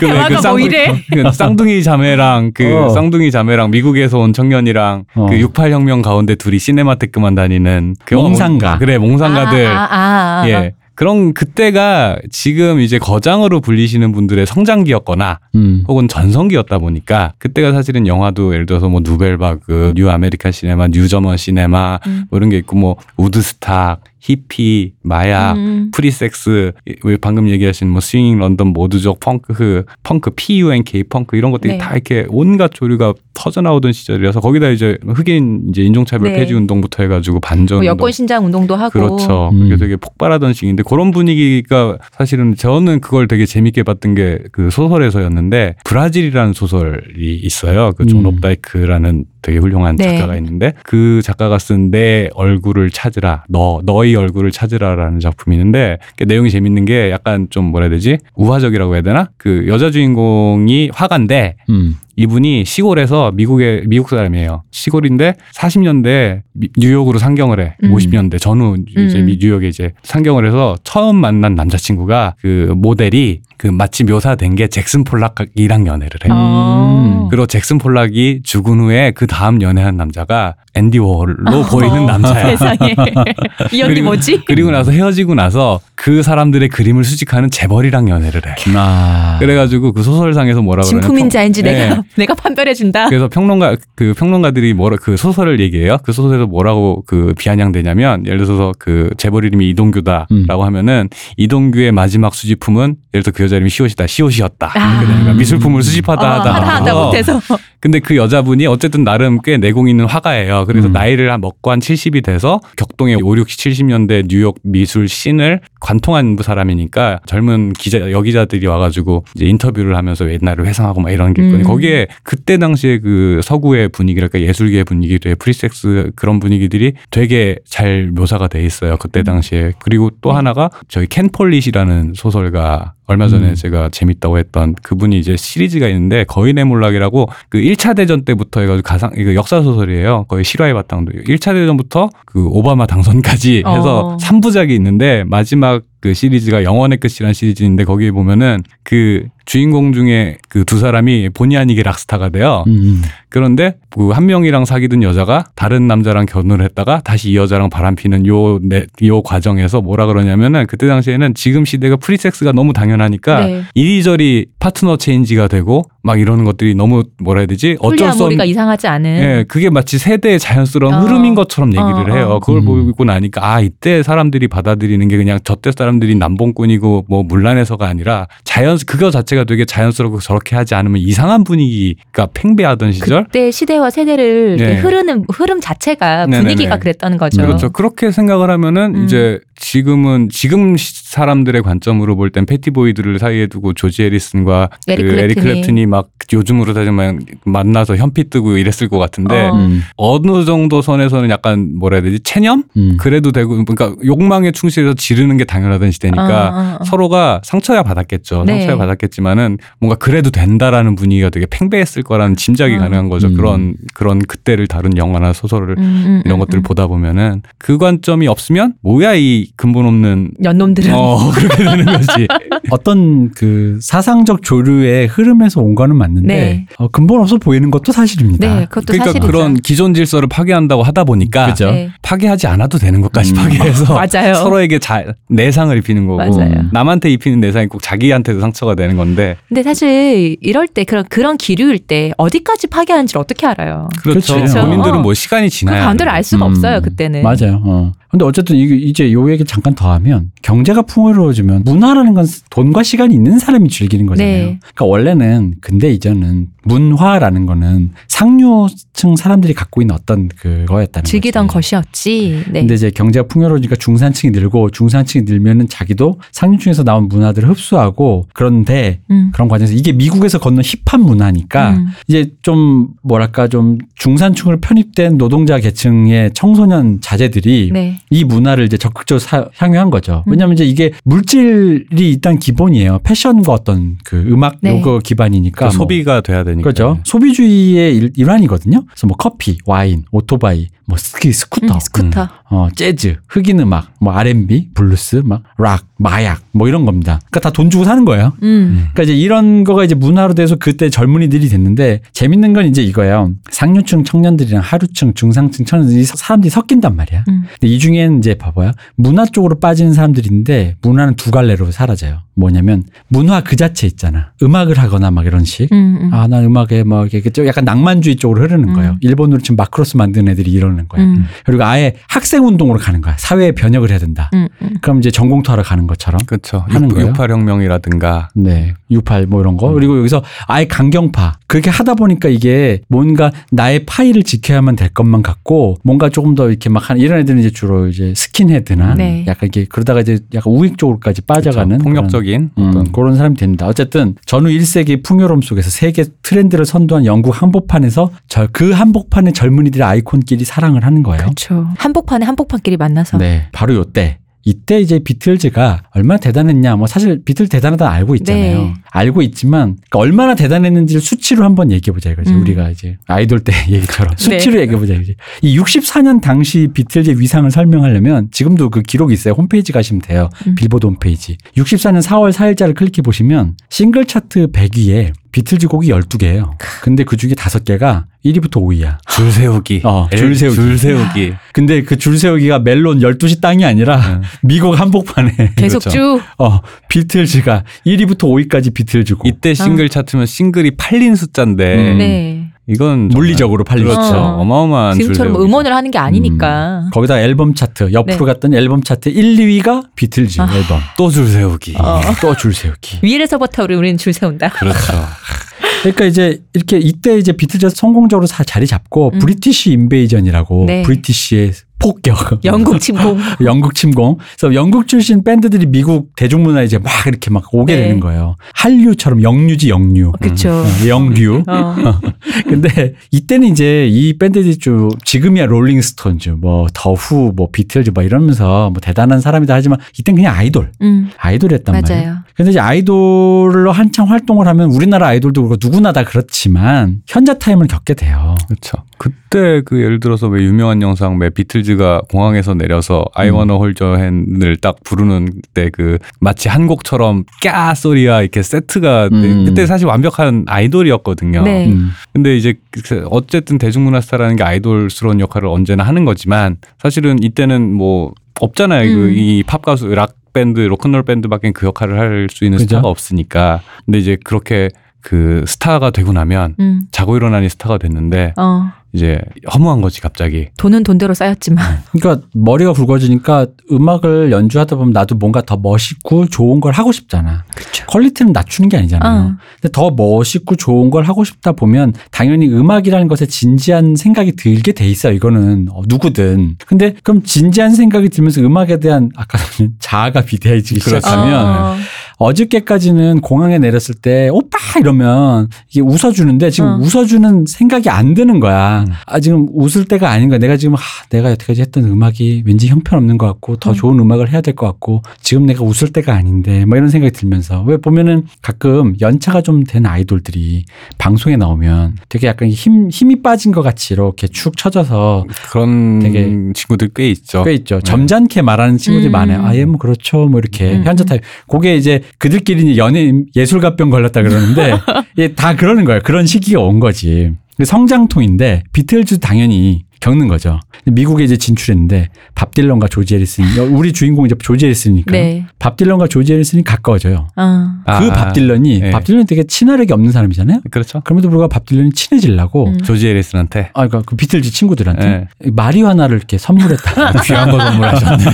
그, 대화가 그뭐 쌍둥이- 이래? 그 쌍둥이 자매랑 그 어. 쌍둥이 자매랑 미국에서 온 청년이랑 어. 그 68혁명 가운데 둘이 시네마테크만 다니는 그 몽상가. 뭐- 그래 몽상가들 아, 아, 아, 아. 예 그런 그때가 지금 이제 거장으로 불리시는 분들의 성장기였거나 음. 혹은 전성기였다 보니까 그때가 사실은 영화도 예를 들어서 뭐 누벨바그 New American Cinema New German Cinema 음. 뭐 이런 게 있고 뭐 우드스탁 히피 마약 음. 프리섹스 왜 방금 얘기하신 뭐 Swing London 모드족 펑크 펑크 PUNK 펑크 이런 것들이 네. 다 이렇게 온갖 조류가 터져 나오던 시절이라서 거기다 이제 흑인 이제 인종차별 네. 폐지 운동부터 해가지고 반전 뭐 여권 신장 운동도 하고. 그렇죠. 음. 그게 되게 폭발하던 시기인데 그런 분위기가 사실은 저는 그걸 되게 재밌게 봤던 게 그 소설에서였는데 브라질이라는 소설이 있어요. 그 존 음. 업다이크라는 되게 훌륭한 네. 작가가 있는데 그 작가가 쓴 내 얼굴을 찾으라 너 너의 얼굴을 찾으라라는 작품이 있는데 그 내용이 재밌는 게 약간 좀 뭐라 해야 되지 우화적이라고 해야 되나 그 여자 주인공이 화가인데 음. 이분이 시골에서 미국의 미국 사람이에요. 시골인데 40년대 뉴욕으로 상경을 해. 음. 50년대 전후 이제 음. 미- 뉴욕에 이제 상경을 해서 처음 만난 남자친구가 그 모델이 그 마치 묘사된 게 잭슨 폴락이랑 연애를 해. 어. 그리고 잭슨 폴락이 죽은 후에 그 다음 연애한 남자가 앤디 워홀로 보이는 어, 남자야. 세상에. 이 언니 그리고- 뭐지? 그리고 나서 헤어지고 나서 그 사람들의 그림을 수집하는 재벌이랑 연애를 해. 아. 그래가지고 그 소설상에서 뭐라 그러냐 진품인지 아닌지 네. 내가 내가 판별해 준다. 그래서 평론가 그 평론가들이 뭐라 그 소설을 얘기해요. 그 소설에서 뭐라고 그 비아냥되냐면 예를 들어서 그 재벌 이름이 이동규다라고 음. 하면은 이동규의 마지막 수집품은 예를 들어 그 여자 이름이 시옷이다. 시옷이었다. 아. 그러니까 미술품을 수집하다 어, 하다. 하다 하다 못해서. 근데 그 여자분이 어쨌든 나름 꽤 내공 있는 화가예요. 그래서 음. 나이를 한 먹고 한 70이 돼서 격동의 5, 60, 70년대 뉴욕 미술 scene을 관통한 사람이니까 젊은 기자 여기자들이 와가지고 이제 인터뷰를 하면서 옛날을 회상하고 막 이런 게 있거든요. 음. 거기에 그때 당시에 그 서구의 분위기랄까 예술계의 분위기들 프리섹스 그런 분위기들이 되게 잘 묘사가 돼 있어요. 그때 당시에 그리고 또 네. 하나가 저희 켄 폴릿이라는 소설가 얼마 전에 음. 제가 재밌다고 했던 그분이 이제 시리즈가 있는데 거인의 몰락이라고 그 1차 대전 때부터 해가지고 가상 이거 역사 소설이에요. 거의 실화의 바탕도 1차 대전부터 그 오바마 당선까지 해서 어. 삼 3부작이 있는데 마지막 그 시리즈가 영원의 끝이라는 시리즈인데 거기에 보면은 그 주인공 중에 그 두 사람이 본의 아니게 락스타가 돼요. 음. 그런데 그 한 명이랑 사귀던 여자가 다른 남자랑 결혼을 했다가 다시 이 여자랑 바람피는 요, 내, 요 과정에서 뭐라 그러냐면은 그때 당시에는 지금 시대가 프리섹스가 너무 당연하니까 네. 이리저리 파트너 change가 되고 막 이러는 것들이 너무 뭐라 해야 되지? 어쩔 수 없는 이상하지 않은. 예, 그게 마치 세대의 자연스러운 어. 흐름인 것처럼 얘기를 어, 해요. 어. 그걸 음. 보고 나니까 아 이때 사람들이 받아들이는 게 그냥 저때 사람 들이 남봉꾼이고 뭐 문란해서가 아니라 자연 그거 자체가 되게 자연스럽고 저렇게 하지 않으면 이상한 분위기가 팽배하던 시절. 그때 시대와 세대를 네. 흐르는 흐름 자체가 네네네. 분위기가 그랬다는 거죠. 그렇죠. 그렇게 생각을 하면은 음. 이제 지금은 지금 시- 사람들의 관점으로 볼 땐 패티보이들을 사이에 두고 조지 해리슨과 에릭 그 에릭 클랩튼이. 막 요즘으로 따지면 만나서 현피 뜨고 이랬을 것 같은데 어. 음. 어느 정도 선에서는 약간 뭐라 해야 되지 체념 음. 그래도 되고 그러니까 욕망에 충실해서 지르는 게 당연하 던 시대니까 어, 어, 어. 서로가 상처야 받았겠죠. 네. 상처야 받았겠지만은 뭔가 그래도 된다라는 분위기가 되게 팽배했을 거라는 짐작이 어. 가능한 거죠. 음. 그런 그런 그때를 다룬 영화나 소설을 음, 음, 이런 음, 것들을 음. 보다 보면은 그 관점이 없으면 뭐야 이 근본 없는 연놈들은 어 그렇게 되는 거지. 어떤 그 사상적 조류의 흐름에서 온 거는 맞는데 네. 어, 근본 없어 보이는 것도 사실입니다. 네, 그것도 그러니까 사실이죠. 그런 기존 질서를 파괴한다고 하다 보니까 그죠. 네. 파괴하지 않아도 되는 것까지 음. 파괴해서 맞아요. 서로에게 자, 내상을 입히는 거고 맞아요. 남한테 입히는 내상이 꼭 자기한테도 상처가 되는 건데 근데 사실 이럴 때 그런 그런 기류일 때 어디까지 파괴하는지를 어떻게 알아요? 그렇죠. 그렇죠. 본인들은 뭐 시간이 그 지나야 가운데를 알 수가 음, 없어요 그때는. 맞아요. 어. 근데 어쨌든 이게 이제 요 얘기 잠깐 더 하면 경제가 풍요로워지면 문화라는 건 돈과 시간이 있는 사람이 즐기는 거잖아요. 네. 그러니까 원래는 근대 이전은 문화라는 거는 상류층 사람들이 갖고 있는 어떤 그거였다는 즐기던 거지. 것이었지. 네. 근데 이제 경제가 풍요로우니까 중산층이 늘고 중산층이 늘면 은 자기도 상류층에서 나온 문화들을 흡수하고 그런데 음. 그런 과정에서 이게 미국에서 건넌 힙합 문화니까 음. 이제 좀 뭐랄까 좀 중산층으로 편입된 노동자 계층의 청소년 자제들이 네. 이 문화를 이제 적극적으로 사- 향유한 거죠. 음. 왜냐하면 이제 이게 물질이 일단 기본이에요. 패션과 어떤 그 음악 네. 요거 기반이니까 그 뭐 소비가 돼야 되니까. 그렇죠. 소비주의의 일, 일환이거든요. 그래서 뭐 커피, 와인, 오토바이, 뭐 스키, 스쿠터, 음, 스쿠터. 어, 재즈, 흑인 음악, 뭐 R&B, 블루스, 막 락, 마약, 뭐 이런 겁니다. 그러니까 다 돈 주고 사는 거예요. 음. 그러니까 이제 이런 거가 이제 문화로 돼서 그때 젊은이들이 됐는데 재밌는 건 이제 이거예요. 상류층 청년들이랑 하류층, 중상층 청년들이 서- 사람들이 섞인단 말이야. 음. 근데 이 중엔 이제 봐봐요. 문화 쪽으로 빠지는 사람들인데 문화는 두 갈래로 갈라져요. 뭐냐면 문화 그 자체 있잖아. 음악을 하거나 막 이런 식. 음, 음. 아, 나 음악에 뭐 이렇게 좀 약간 낭만주의 쪽으로 흐르는 음. 거예요. 일본으로 지금 마크로스 만드는 애들이 이러는. 음. 그리고 아예 학생 운동으로 가는 거야. 사회에 변혁을 해야 된다. 음, 음. 그럼 이제 전공투하러 가는 것처럼. 그렇죠. 하는 거예요? 68 혁명이라든가 네. U8 뭐 이런 거. 음. 그리고 여기서 아예 강경파. 그렇게 하다 보니까 이게 뭔가 나의 파이를 지켜야만 될 것만 같고 뭔가 조금 더 이렇게 막 하는 이런 애들은 이제 주로 이제 스킨헤드나 네. 약간 이게 그러다가 이제 약간 우익 쪽으로까지 빠져가는 그렇죠. 폭력적인 그런, 음, 어떤 그런 사람이 됩니다. 어쨌든 전후 1세기 풍요로움 속에서 세계 트렌드를 선도한 영국 한복판에서 저그 한복판의 젊은이들의 아이콘끼리 사랑을 하는 거예요. 그렇죠. 한복판에 한복판끼리 만나서. 네, 바로 요때. 이때 이제 비틀즈가 얼마나 대단했냐, 뭐 사실 비틀 대단하다 알고 있잖아요. 네. 알고 있지만 그러니까 얼마나 대단했는지를 수치로 한번 얘기해 보자 이거지. 음. 우리가 이제 아이돌 때 얘기처럼 네. 수치로 얘기해 보자 이거지. 이 64년 당시 비틀즈의 위상을 설명하려면 지금도 그 기록이 있어요. 홈페이지 가시면 돼요. 음. 빌보드 홈페이지. 64년 4월 4일자를 클릭해 보시면 싱글 차트 100위에 비틀즈 곡이 12개예요. 근데 그 중에 5개가 1위부터 5위야. 줄 세우기. 어, 엘- 줄 세우기. 줄 세우기. 근데 그 줄 세우기가 멜론 12시 땅이 아니라 네. 미국 한복판에 계속 그렇죠. 쭉. 어, 비틀즈가 1위부터 5위까지 비틀즈고 이때 싱글 차트면 싱글이 팔린 숫자인데 음. 네. 이건 물리적으로 팔린 그렇죠. 숫자. 어마어마한 줄 지금처럼. 음원을 하는 게 아니니까. 거기다 앨범 차트 옆으로 네. 갔던 앨범 차트 1, 2위가 비틀즈 아. 앨범 또 줄 세우기. 어. 또 줄 세우기 위에서부터 우리 우리는 줄 세운다. 그렇죠. 그러니까 이제 이렇게 이때 이제 비틀즈가 성공적으로 사- 자리 잡고 음. British Invasion이라고 네. British의 폭격 영국 침공. 영국 침공. 그래서 영국 출신 밴드들이 미국 대중문화에 이제 막 이렇게 막 오게 네. 되는 거예요. 한류처럼 영류지 영류. 그렇죠. 어, 영류. 어. 근데 이때는 이제 이 밴드들이 좀 지금이야 롤링스톤즈, 뭐 더후, 뭐 비틀즈 뭐 이러면서 뭐 대단한 사람이다 하지만 이땐 그냥 아이돌, 음. 아이돌이었단 말이에요. 맞아요. 근데 이제 아이돌로 한창 활동을 하면 우리나라 아이돌도 그렇고 누구나 다 그렇지만 현자 타임을 겪게 돼요. 그렇죠. 그때 그 예를 들어서 왜 유명한 영상 왜 비틀즈 비틀즈가 공항에서 내려서 I 음. wanna hold your hand을 딱 부르는 때 그 마치 한 곡처럼 까 소리와 이렇게 세트가 음. 그때 사실 완벽한 아이돌이었거든요. 네. 음. 근데 이제 그 어쨌든 대중문화 스타라는 게 아이돌스러운 역할을 언제나 하는 거지만 사실은 이때는 뭐 없잖아요. 음. 그 팝 가수 락 밴드 로큰롤 밴드밖에 그 역할을 할 수 있는 그죠? 스타가 없으니까. 근데 이제 그렇게 그 스타가 되고 나면 음. 자고 일어나니 스타가 됐는데 어. 이제 허무한 거지 갑자기. 돈은 돈대로 쌓였지만. 그러니까 머리가 굵어지니까 음악을 연주하다 보면 나도 뭔가 더 멋있고 좋은 걸 하고 싶잖아. 그렇죠. 퀄리티는 낮추는 게 아니잖아요. 어. 근데 더 멋있고 좋은 걸 하고 싶다 보면 당연히 음악이라는 것에 진지한 생각이 들게 돼 있어요. 이거는 어, 누구든. 근데 그럼 진지한 생각이 들면서 음악에 대한 아까 자아가 비대해지기 그렇죠. 시작하면 어. 어저께까지는 공항에 내렸을 때 오빠 이러면 이게 웃어주는데 지금 어. 웃어주는 생각이 안 드는 거야. 음. 아 지금 웃을 때가 아닌 거야. 내가 지금 아, 내가 여태까지 했던 음악이 왠지 형편없는 것 같고 더 음. 좋은 음악을 해야 될 것 같고 지금 내가 웃을 때가 아닌데 뭐 이런 생각이 들면서 왜 보면은 가끔 연차가 좀 된 아이돌들이 방송에 나오면 되게 약간 힘 힘이 빠진 것 같이 이렇게 축 처져서 그런 되게 친구들 꽤 있죠. 꽤 있죠. 점잖게 말하는 친구들이 음. 많아요. 아, 예, 뭐 그렇죠. 뭐 이렇게 음. 현자 타입. 그게 이제 그들끼리 연예인 예술가병 걸렸다 그러는데 예, 다 그러는 거예요. 그런 시기가 온 거지. 성장통인데 비틀즈 당연히 겪는 거죠. 미국에 이제 진출했는데 밥 딜런과 조지 해리슨 우리 주인공 이제 조지 해리슨이니까 네. 밥 딜런과 조지 해리슨이 가까워져요. 어. 그 밥 딜런이 네. 밥 딜런이 되게 친화력이 없는 사람이잖아요. 그렇죠. 그럼에도 불구하고 밥 딜런이 친해지려고 음. 조지 해리슨한테 아, 그러니까 그 비틀즈 친구들한테 네. 마리화나를 이렇게 선물했다. 귀한 거 선물하셨네.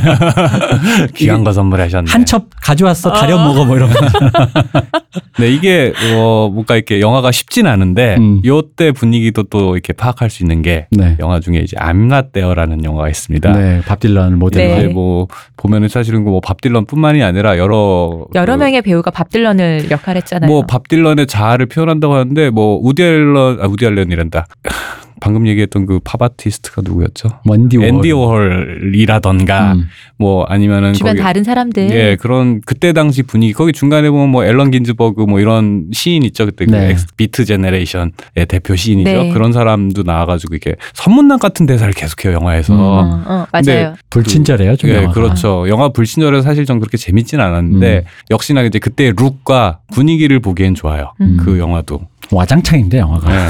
귀한 거 선물하셨네. 한 첩 가져왔어 다려 먹어 뭐 이런 거. 네, 이게 어 뭔가 이렇게 영화가 쉽진 않은데 음. 요때 분위기도 또 이렇게 파악할 수 있는 게 네. 영화 중에 이제 I'm Not There라는 영화가 있습니다. 네, 밥 딜런 모델로. 네. 이제 뭐 보면은 사실은 뭐 밥 딜런뿐만이 아니라 여러 여러 그 명의 배우가 밥 딜런을 역할했잖아요. 뭐 밥 딜런의 자아를 표현한다고 하는데 뭐 우디 앨런 아 우디 앨런이란다. 방금 얘기했던 그 팝 아티스트가 누구였죠? 앤디 워. 앤디 워홀이라던가 음. 뭐 아니면은 주변 거기 다른 사람들. 예, 그런 그때 당시 분위기 거기 중간에 보면 뭐 앨런 긴즈버그 뭐 이런 시인 있죠 그때 그 네. 엑스 비트 제네레이션의 대표 시인이죠 네. 그런 사람도 나와 가지고 이렇게 선문답 같은 대사를 계속해요 영화에서. 음. 어, 어, 근데 맞아요. 불친절해요, 좀 예, 영화가. 그렇죠. 영화 불친절해서 사실 전 그렇게 재밌진 않았는데 음. 역시나 이제 그때 look과 분위기를 보기엔 좋아요. 음. 그 영화도 와장창인데 영화가. 네.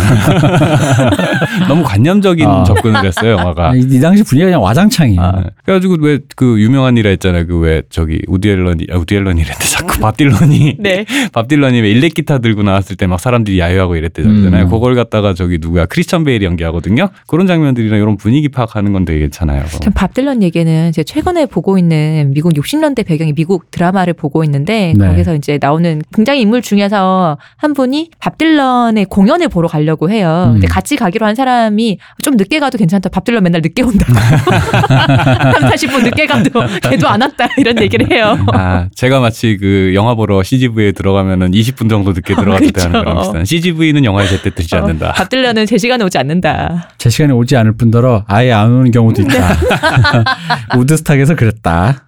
너무 관념적인 아. 접근을 했어요 영화가. 이, 이 당시 분위기가 그냥 와장창이에요. 아, 그래가지고 왜 그 유명한 일화 있잖아요. 그 왜 저기 우디 앨런이 아, 우디 앨런이랬는데 자꾸 밥 딜런이 네. 밥 딜런이 왜 일렉 기타 들고 나왔을 때 막 사람들이 야유하고 이랬대잖아요. 음. 그걸 갖다가 저기 누구야 크리스천 베일이 연기하거든요. 그런 장면들이나 이런 분위기 파악하는 건 되게 괜찮아요. 전밥 딜런 얘기는 제가 최근에 보고 있는 미국 60년대 배경의 미국 드라마를 보고 있는데 네. 거기서 이제 나오는 굉장히 인물 중에서 한 분이 밥 딜런 의 공연을 보러 가려고 해요. 음. 근데 같이 가기로 한 사람이 좀 늦게 가도 괜찮다. 밥 딜런 맨날 늦게 온다. 3, 40분 늦게 가도 걔도 안 왔다. 이런 얘기를 해요. 아, 제가 마치 그 영화 보러 CGV에 들어가면은 20분 정도 늦게 때 하는 그렇죠. 거랑 비슷한. CGV는 영화를 제때 틀지 않는다. 어, 밥 딜런은 제 시간에 오지 않는다. 제 시간에 오지 않을 뿐더러 아예 안 오는 경우도 있다. 우드스탁에서 그랬다.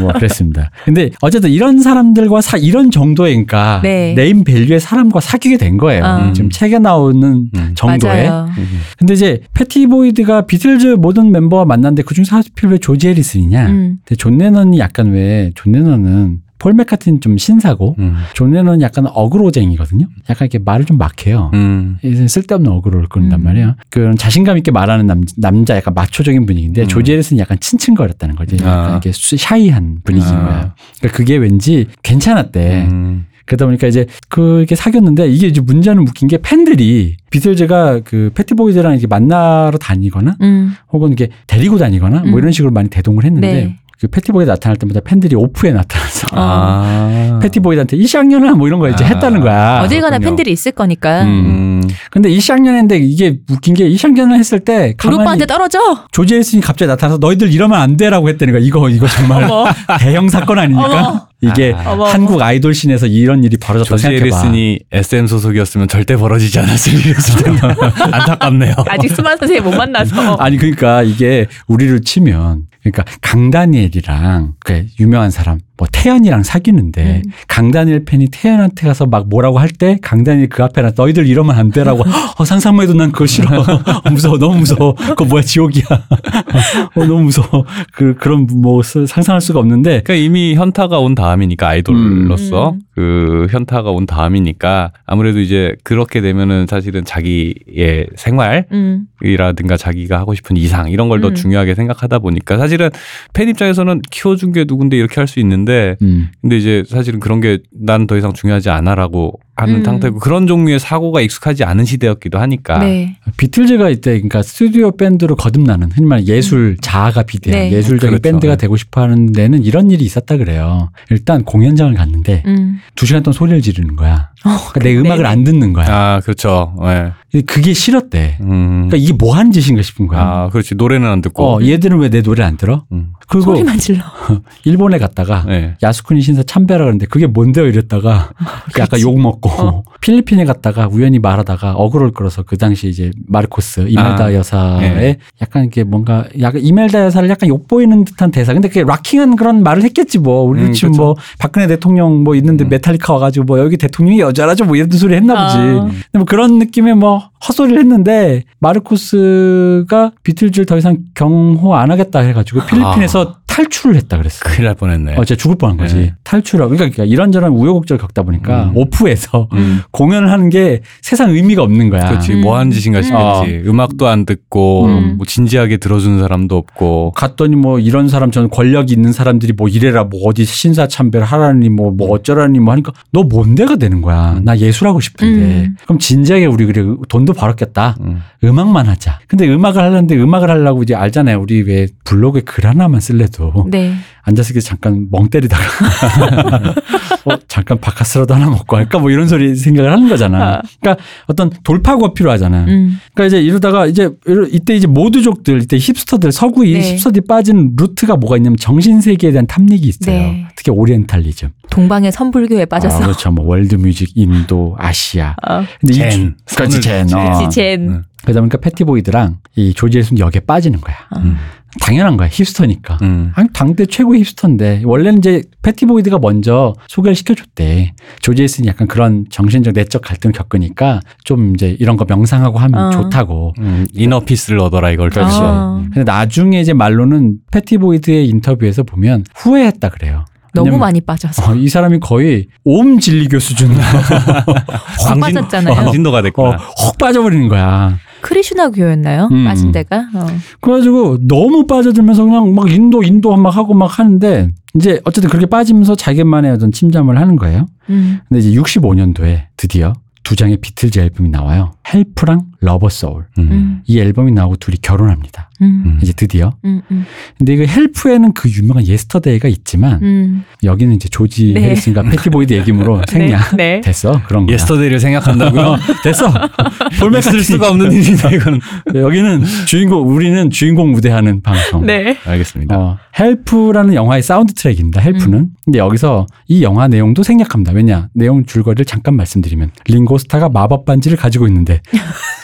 뭐 그랬습니다. 근데 어쨌든 이런 사람들과 사, 이런 정도의 그러니까 네. 네임 밸류의 사람과 사귀게 된 거예요. 아. 지금 책에 나오는 음. 정도의. 맞아요. 음. 근데 이제 패티 보이드가 비틀즈 모든 멤버와 만났는데 그중에서 하필 왜 조지 해리슨이냐? 음. 근데 존 레넌이 약간 왜 존 레넌은 폴 매카트니는 좀 신사고 음. 존 레넌은 약간 어그로쟁이거든요. 약간 이렇게 말을 좀 막해요. 음. 쓸데없는 어그로를 끄는단 음. 말이에요. 그런 자신감 있게 말하는 남, 남자 약간 마초적인 분위기인데 음. 조지 해리슨이 약간 츤츤거렸다는 거지. 약간 아. 이렇게 수- 샤이한 분위기인 아. 거야. 그러니까 그게 왠지 괜찮았대. 음. 그러다 보니까 이제 그게 사귀었는데 이게 이제 문제는 웃긴 게 팬들이 비틀즈가 그 패티보이즈랑 이렇게 만나러 다니거나 음. 혹은 이게 데리고 다니거나 뭐 음. 이런 식으로 많이 대동을 했는데 네. 그 패티보이 나타날 때마다 팬들이 오프에 나타나서 아. 패티보이한테 이쌍년아 뭐 이런 거 이제 아. 했다는 거야. 어딜 가나. 팬들이 있을 거니까. 음. 근데 이 쌍년인데 이게 웃긴 게 이 쌍년을 했을 때 가만히 오빠한테 떨어져. 조지 해리슨이 갑자기 나타나서 너희들 이러면 안 돼라고 했다니까 이거 이거 정말 어머. 대형 사건 아닙니까? 어머. 이게 아. 어머, 어머. 한국 아이돌 씬에서 이런 일이 벌어졌다고 조지 생각해봐. 해리슨이 SM 소속이었으면 절대 벌어지지 않았을 일이었을 텐데 안타깝네요. 아직 수만 선생님 못 만나서. 아니 그러니까 이게 우리를 치면 그러니까 강다니엘이랑 그 유명한 사람 뭐 태연이랑 사귀는데 음. 강다니엘 팬이 태연한테 가서 막 뭐라고 할 때 강다니엘 그 앞에 나 너희들 이러면 안 돼라고 어, 상상만 해도 난 그거 싫어 어, 무서워 너무 무서워 그거 뭐야 지옥이야 어, 너무 무서워 그 그런 뭐 스- 상상할 수가 없는데 그러니까 이미 현타가 온 다음이니까 아이돌로서 음. 그 현타가 온 다음이니까 아무래도 이제 그렇게 되면은 사실은 자기의 생활이라든가 음. 자기가 하고 싶은 이상 이런 걸더 음. 중요하게 생각하다 보니까 사실은 팬 입장에서는 키워준 게 누군데 이렇게 할 수 있는 데 음. 근데 이제 사실은 그런 게 난 더 이상 중요하지 않아라고 하는 음. 상태고 그런 종류의 사고가 익숙하지 않은 시대였기도 하니까 네. 비틀즈가 이때 그러니까 스튜디오 밴드로 거듭나는 흔히 말하는 예술 자아가 비대한 네. 예술적인 그렇죠. 밴드가 네. 되고 싶어하는 데는 이런 일이 있었다 그래요. 일단 공연장을 갔는데 음. 두 시간 동안 소리를 지르는 거야. 어, 그러니까 내 음악을 네네. 안 듣는 거야. 아 그렇죠. 네. 그게 싫었대. 음. 그러니까 이게 뭐 하는 짓인가 싶은 거야. 아 그렇지 노래는 안 듣고. 어, 얘들은 왜 내 노래 안 들어? 음. 그리고 소리만 질러. 일본에 갔다가 네. 야스쿠니 신사 참배라 그러는데 그게 뭔데요 이랬다가 약간 욕 먹고 어. 필리핀에 갔다가 우연히 말하다가 어그로를 끌어서 그 당시 이제 마르코스 이멜다 아, 여사의 네. 약간 이게 뭔가 약간 이멜다 여사를 약간 욕보이는 듯한 대사 근데 그게 rocking한 그런 말을 했겠지 뭐 우리 음, 지금 그쵸. 뭐 박근혜 대통령 뭐 있는데 음. 메탈리카 와가지고 뭐 여기 대통령이 여자라죠 뭐 이런 소리 했나 보지 아. 근데 뭐 그런 느낌의 뭐 헛소리를 했는데 마르코스가 비틀즈를 더 이상 경호 안 하겠다 해가지고 필리핀에서 탈출을 했다 그랬어. 큰일 날 뻔했네. 어, 진짜 죽을 뻔한 거지. 네. 탈출하고. 그러니까, 그러니까 이런저런 우여곡절 겪다 보니까 음. 오프에서 음. 공연을 하는 게 세상 의미가 없는 거야. 그렇지 음. 뭐 하는 짓인가 싶겠지. 음. 악도 안 듣고 음. 뭐 진지하게 들어주는 사람도 없고. 갔더니 뭐 이런 사람 저는 권력이 있는 사람들이 뭐 이래라 뭐 어디 신사 참배를 하라니 뭐 뭐 어쩌라니 뭐 하니까 너 뭔데가 되는 거야. 음. 나 예술하고 싶은데. 음. 그럼 진지하게 우리 그래 돈도 벌었겠다. 음. 음악만 하자. 근데 음악을 하려는데 음악을 하려고 이제 알잖아요. 우리 왜 블로그에 글 하나만 쓸래도 네. 앉아서 이렇게 잠깐 멍 때리다가 어, 잠깐 박카스라도 하나 먹고 할까 뭐 이런 소리 생각을 하는 거잖아. 그러니까 어떤 돌파구가 필요하잖아. 음. 그러니까 이제 이러다가 이제 이때 이제 모드족들 이때 hipster들 서구의 네. hipster들이 빠진 루트가 뭐가 있냐면 정신 세계에 대한 탐닉이 있어요. 네. 특히 오리엔탈리즘. 동방의 선불교에 빠져서. 아, 그렇죠. 뭐 월드뮤직, 인도, 아시아. 어. 근데 이 Zen. 주- 그렇지 Zen. Zen. 어. 그치, Zen. 음. 그러다 보니까 패티보이드랑 이 조지 해리슨 여기에 빠지는 거야. 음. 당연한 거야. hipster니까. 음. 아니, 당대 최고의 hipster인데 원래는 이제 패티보이드가 먼저 소개를 시켜줬대. 조지 해리슨이 약간 그런 정신적 내적 갈등을 겪으니까 좀 이제 이런 거 명상하고 하면 어. 좋다고. 음. inner peace를 얻어라 이걸 그렇지. 어. 근데 나중에 이제 말로는 패티보이드의 인터뷰에서 보면 후회했다 그래요. 너무 많이 빠져서. 어, 이 사람이 거의 옴 진리교 수준. 확 빠졌잖아요. 광신도가 어, 됐구나. 확 빠져버리는 거야. 크리슈나 교였나요? 음. 빠진 데가? 어. 그래가지고 너무 빠져들면서 그냥 막 인도 인도 막 하고 막 하는데 이제 어쨌든 그렇게 빠지면서 자기만의 어떤 침잠을 하는 거예요. 음. 근데 이제 65년도에 드디어 두 장의 비틀즈 앨범이 나와요. Help랑 Rubber Soul. 음. 음. 이 앨범이 나오고 둘이 결혼합니다. 음. 음. 이제 드디어. 음. 음. 근데 그 Help에는 그 유명한 Yesterday가 있지만 음. 여기는 이제 조지 네. 해리슨과 패티 보이드 얘기므로 생략. 네. 네. 됐어. 그런 거야. Yesterday를 생각한다고요? 어, 됐어. 볼 있을 수가 없는 일이다 이거는. 여기는 주인공 우리는 주인공 우대하는 방송. 네. 알겠습니다. 어, Help라는 영화의 사운드 트랙입니다. Help는. 음. 근데 여기서 이 영화 내용도 생략합니다. 왜냐? 내용 줄거리를 잠깐 말씀드리면 링고스타가 마법 반지를 가지고 있는데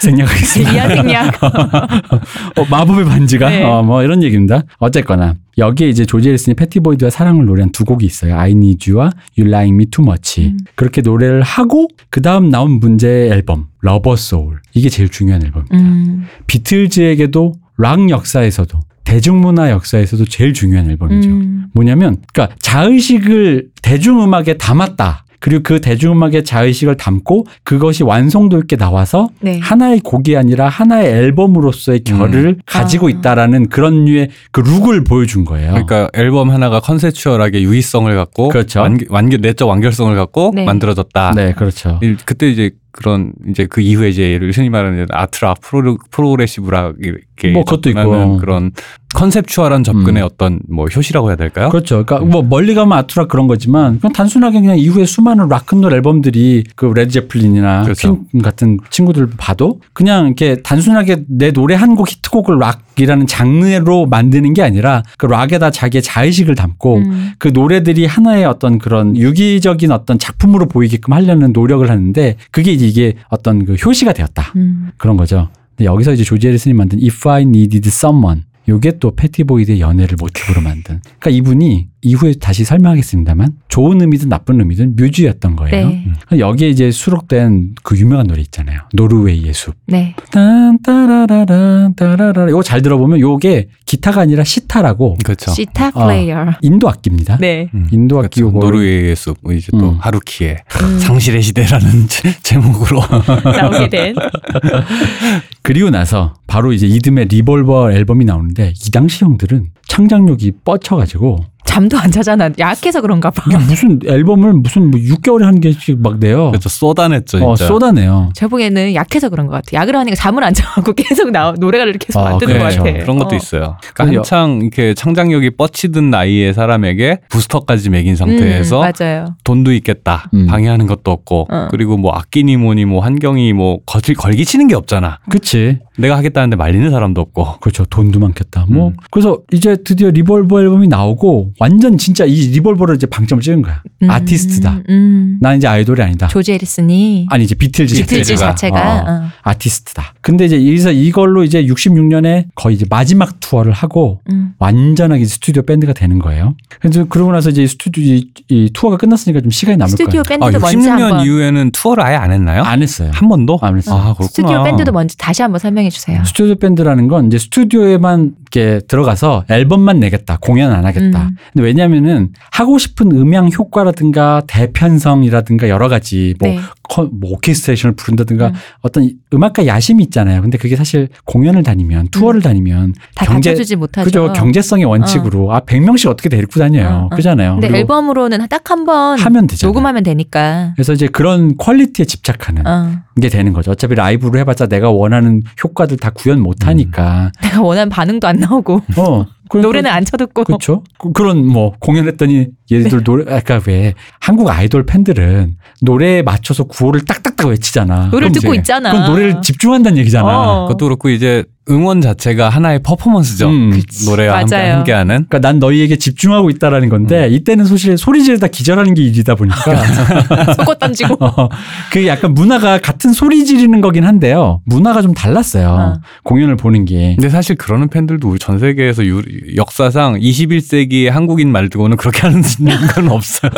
생략하겠습니다. 진리야 생략. 어, 마법의 반지가 네. 어, 뭐 이런 얘기입니다. 어쨌거나 여기에 이제 조지 해리슨이 패티보이드와 사랑을 노래한 두 곡이 있어요. I Need You와 You Like Me Too Much. 음. 그렇게 노래를 하고 그 다음 나온 문제의 앨범 Rubber Soul 이게 제일 중요한 앨범입니다. 음. 비틀즈에게도 락 역사에서도 대중문화 역사에서도 제일 중요한 앨범이죠. 음. 뭐냐면 그러니까 자의식을 대중음악에 담았다. 그리고 그 대중음악의 자의식을 담고 그것이 완성도 있게 나와서 네. 하나의 곡이 아니라 하나의 앨범으로서의 결을 가지고 아. 있다라는 그런 류의 그 룩을 보여준 거예요. 그러니까 앨범 하나가 conceptual하게 유기성을 갖고 그렇죠. 완, 완결 내적 완결성을 갖고 네. 만들어졌다. 네, 그렇죠. 이- 그때 이제 그런 이제 그 이후에 이제 예를 흔히 말하는 art rock 프로 progressive rock 이렇게 뭐 그것도 있고. 그런 conceptual한 접근의 음. 어떤 뭐 효시라고 해야 될까요? 그렇죠. 그러니까 뭐 멀리 가면 art rock 그런 거지만 그냥 단순하게 그냥 이후에 수많은 락큰롤 앨범들이 그 레드 제플린이나 그렇죠. 퀸 같은 친구들 봐도 그냥 이렇게 단순하게 내 노래 한 곡 히트곡을 락 이라는 장르로 만드는 게 아니라 그 락에다 자기의 자의식을 담고 음. 그 노래들이 하나의 어떤 그런 유기적인 어떤 작품으로 보이게끔 하려는 노력을 하는데 그게 이게 어떤 그 효시가 되었다. 음. 그런 거죠. 근데 여기서 이제 조지 해리슨이 만든 If I Needed Someone 요게 또 패티보이드의 연애를 모티브로 만든. 그러니까 이분이 이후에 다시 설명하겠습니다만 좋은 의미든 나쁜 의미든 뮤즈였던 거예요. 네. 음. 여기에 이제 수록된 그 유명한 노래 있잖아요. 노르웨이의 숲. 네. 딴 따라라라 따라라라. 이거 잘 들어보면 요게 기타가 아니라 시타라고 그렇죠. 시타 어. 플레이어. 인도 악기입니다. 네. 음. 인도 악기 그렇죠. 노르웨이의 숲 이제 또 음. 하루키의 음, 상실의 시대라는 제- 제목으로 나오게 된. 그리고 나서 바로 이제 이듬해 리볼버 앨범이 나오는데 이 당시 형들은 창작력이 뻗쳐가지고 잠도 안 자잖아. 약해서 그런가 봐. 이게 무슨 앨범을 무슨 뭐 6개월에 한 개씩 막 내요. 그렇죠 쏟아냈죠 진짜. 어, 쏟아내요. 제 보기에는 약해서 그런 것 같아. 약을 하니까 잠을 안 자고 계속 나 노래를 계속 아, 만드는 것 그렇죠. 같아. 그런 것도 어. 있어요. 그러니까 한창 이렇게 창작력이 뻗치던 나이의 사람에게 부스터까지 매긴 상태에서 음, 맞아요. 돈도 있겠다. 음. 방해하는 것도 없고 어. 그리고 뭐 악기니 뭐니 뭐 환경이 뭐 거칠 걸기 치는 게 없잖아. 그치. 내가 하겠다는데 말리는 사람도 없고. 그렇죠. 돈도 많겠다. 뭐 음. 그래서 이제 드디어 Revolver 앨범이 나오고 완전 진짜 이 Revolver를 이제 방점을 찍은 거야. 음, 아티스트다. 음. 난 이제 아이돌이 아니다. 조지 해리슨이 아니 이제 비틀즈 비틀즈 자체가. 자체가 어. 어. 아티스트다. 근데 이제 여기서 이걸로 이제 66년에 거의 이제 마지막 투어를 하고 음. 완전하게 스튜디오 밴드가 되는 거예요. 그래서 그러고 나서 이제 스튜디오 이, 이 투어가 끝났으니까 좀 시간이 남을 스튜디오 거예요. 아, 밴드도 먼저 66년 한번 이후에는 투어를 아예 안 했나요? 안 했어요. 한 번도? 안 했어요. 아, 그렇구나. 스튜디오 밴드도 먼저 다시 한번 설명해 주세요. 스튜디오 밴드라는 건 이제 스튜디오에만 이렇게 들어가서 앨범만 내겠다, 공연 안 하겠다. 음. 근데 왜냐면은 하고 싶은 음향 효과라든가 대편성이라든가 여러 가지 뭐, 네. 커- 뭐 오케스트레이션을 부른다든가 음. 어떤 이 음악가 야심이 있잖아요. 근데 그게 사실 공연을 다니면 투어를 다니면 다 경제- 갖춰주지 못하죠. 그죠 경제성의 원칙으로 아 100명씩 어떻게 데리고 다녀요. 어, 어. 그잖아요. 근데 앨범으로는 딱 한 번 하면 되잖아요. 녹음하면 되니까. 그래서 이제 그런 퀄리티에 집착하는 어. 게 되는 거죠. 어차피 라이브로 해봤자 내가 원하는 효과들 다 구현 못하니까. 내가 원하는 반응도 안 나오고 어. 그러니까 노래는 안 쳐듣고. 그렇죠. 그- 그런 뭐 공연했더니 얘들 노래 아까 왜 한국 아이돌 팬들은 노래에 맞춰서 구호를 딱딱딱 외치잖아. 노래를 그럼 듣고 이제 있잖아. 그건 노래를 집중한다는 얘기잖아. 어. 그것도 그렇고 이제 응원 자체가 하나의 퍼포먼스죠. 음. 노래와 함께, 맞아요. 함께하는. 그러니까 난 너희에게 집중하고 있다라는 건데 음. 이때는 사실 소리 지르다 기절하는 게 일이다 보니까 속옷 던지고. 어, 그 약간 문화가 같은 소리 지르는 거긴 한데요. 문화가 좀 달랐어요. 어. 공연을 보는 게. 근데 사실 그러는 팬들도 우리 전 세계에서 유- 역사상 21세기의 한국인 말고는 그렇게 하는 건 없어요.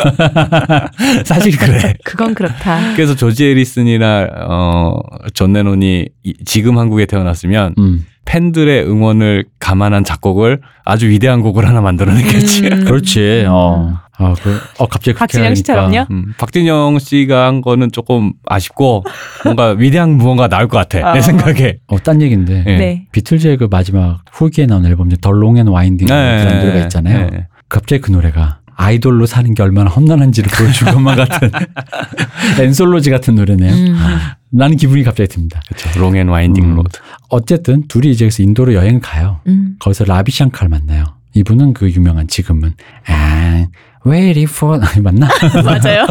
사실 그래. 그건 그렇다. 그래서 조지 해리슨이나 어, 존 레논이 이- 지금 한국에 태어났으면 음. 팬들의 응원을 감안한 작곡을 아주 위대한 곡을 하나 만들어냈겠지. 음. 그렇지. 어. 아, 그, 어, 갑자기 그렇게 박진영 하니까. 씨처럼요? 음, 박진영 씨가 한 거는 조금 아쉽고 뭔가 위대한 무언가 나올 것 같아. 아. 내 생각에. 어, 딴 얘기인데. 예. 네. 비틀즈의 그 마지막 후기에 나온 앨범 중에 The Long and Winding 라는 노래가 있잖아요. 네. 갑자기 그 노래가 아이돌로 사는 게 얼마나 험난한지를 보여줄 것만 같은 anthology 같은 노래네요. 음. 라는 기분이 갑자기 듭니다. 그렇죠. Long and Winding 음. Road. 어쨌든 둘이 이제 그래서 인도로 여행을 가요. 음. 거기서 라비 샹카를 만나요. 이분은 그 유명한 지금은 아, waiting for 맞나? 맞아요.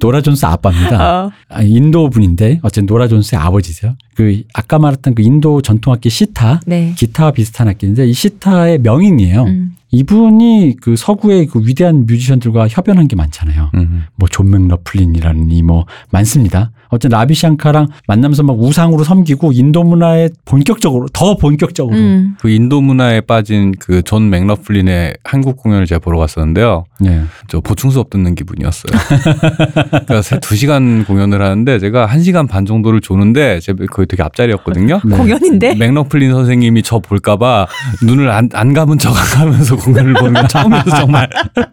노라 존스 아빠입니다. 어. 아, 인도 분인데 어쨌든 노라 존스의 아버지세요. 그 아까 말했던 그 인도 전통악기 시타, 네. 기타와 비슷한 악기인데 이 시타의 명인이에요. 음. 이분이 그 서구의 그 위대한 뮤지션들과 협연한 게 많잖아요. 음. 뭐 존 맥러플린이라니 뭐 많습니다. 어쨌든 라비 샹카랑 만나면서 막 우상으로 섬기고 인도 문화에 본격적으로 더 본격적으로 음. 그 인도 문화에 빠진 그 존 맥러플린의 한국 공연을 제가 보러 갔었는데요. 네. 저 보충 수업 듣는 기분이었어요. 그러니까 세- 두 시간 공연을 하는데 제가 한 시간 반 정도를 조는데 제가 거의 되게 앞자리였거든요. 네. 공연인데? 맥러플린 선생님이 저 볼까봐 눈을 안, 안 감은 척 하면서 공연을 보는 건 처음이어서 정말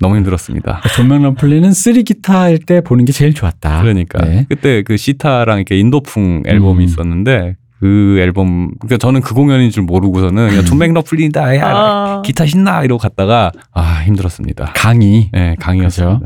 너무 힘들었습니다. 존 맥러플린은 three 기타일 때 보는 게 제일 좋았다. 그러니까 네. 그때 그 시타랑 이렇게 인도풍 앨범이 음. 있었는데 그 앨범 그러니까 저는 그 공연인 줄 모르고서는 그냥 존 맥러플린이다 야 어. 기타 신나 이러고 갔다가 아 힘들었습니다. 강의. 네 강의였어요.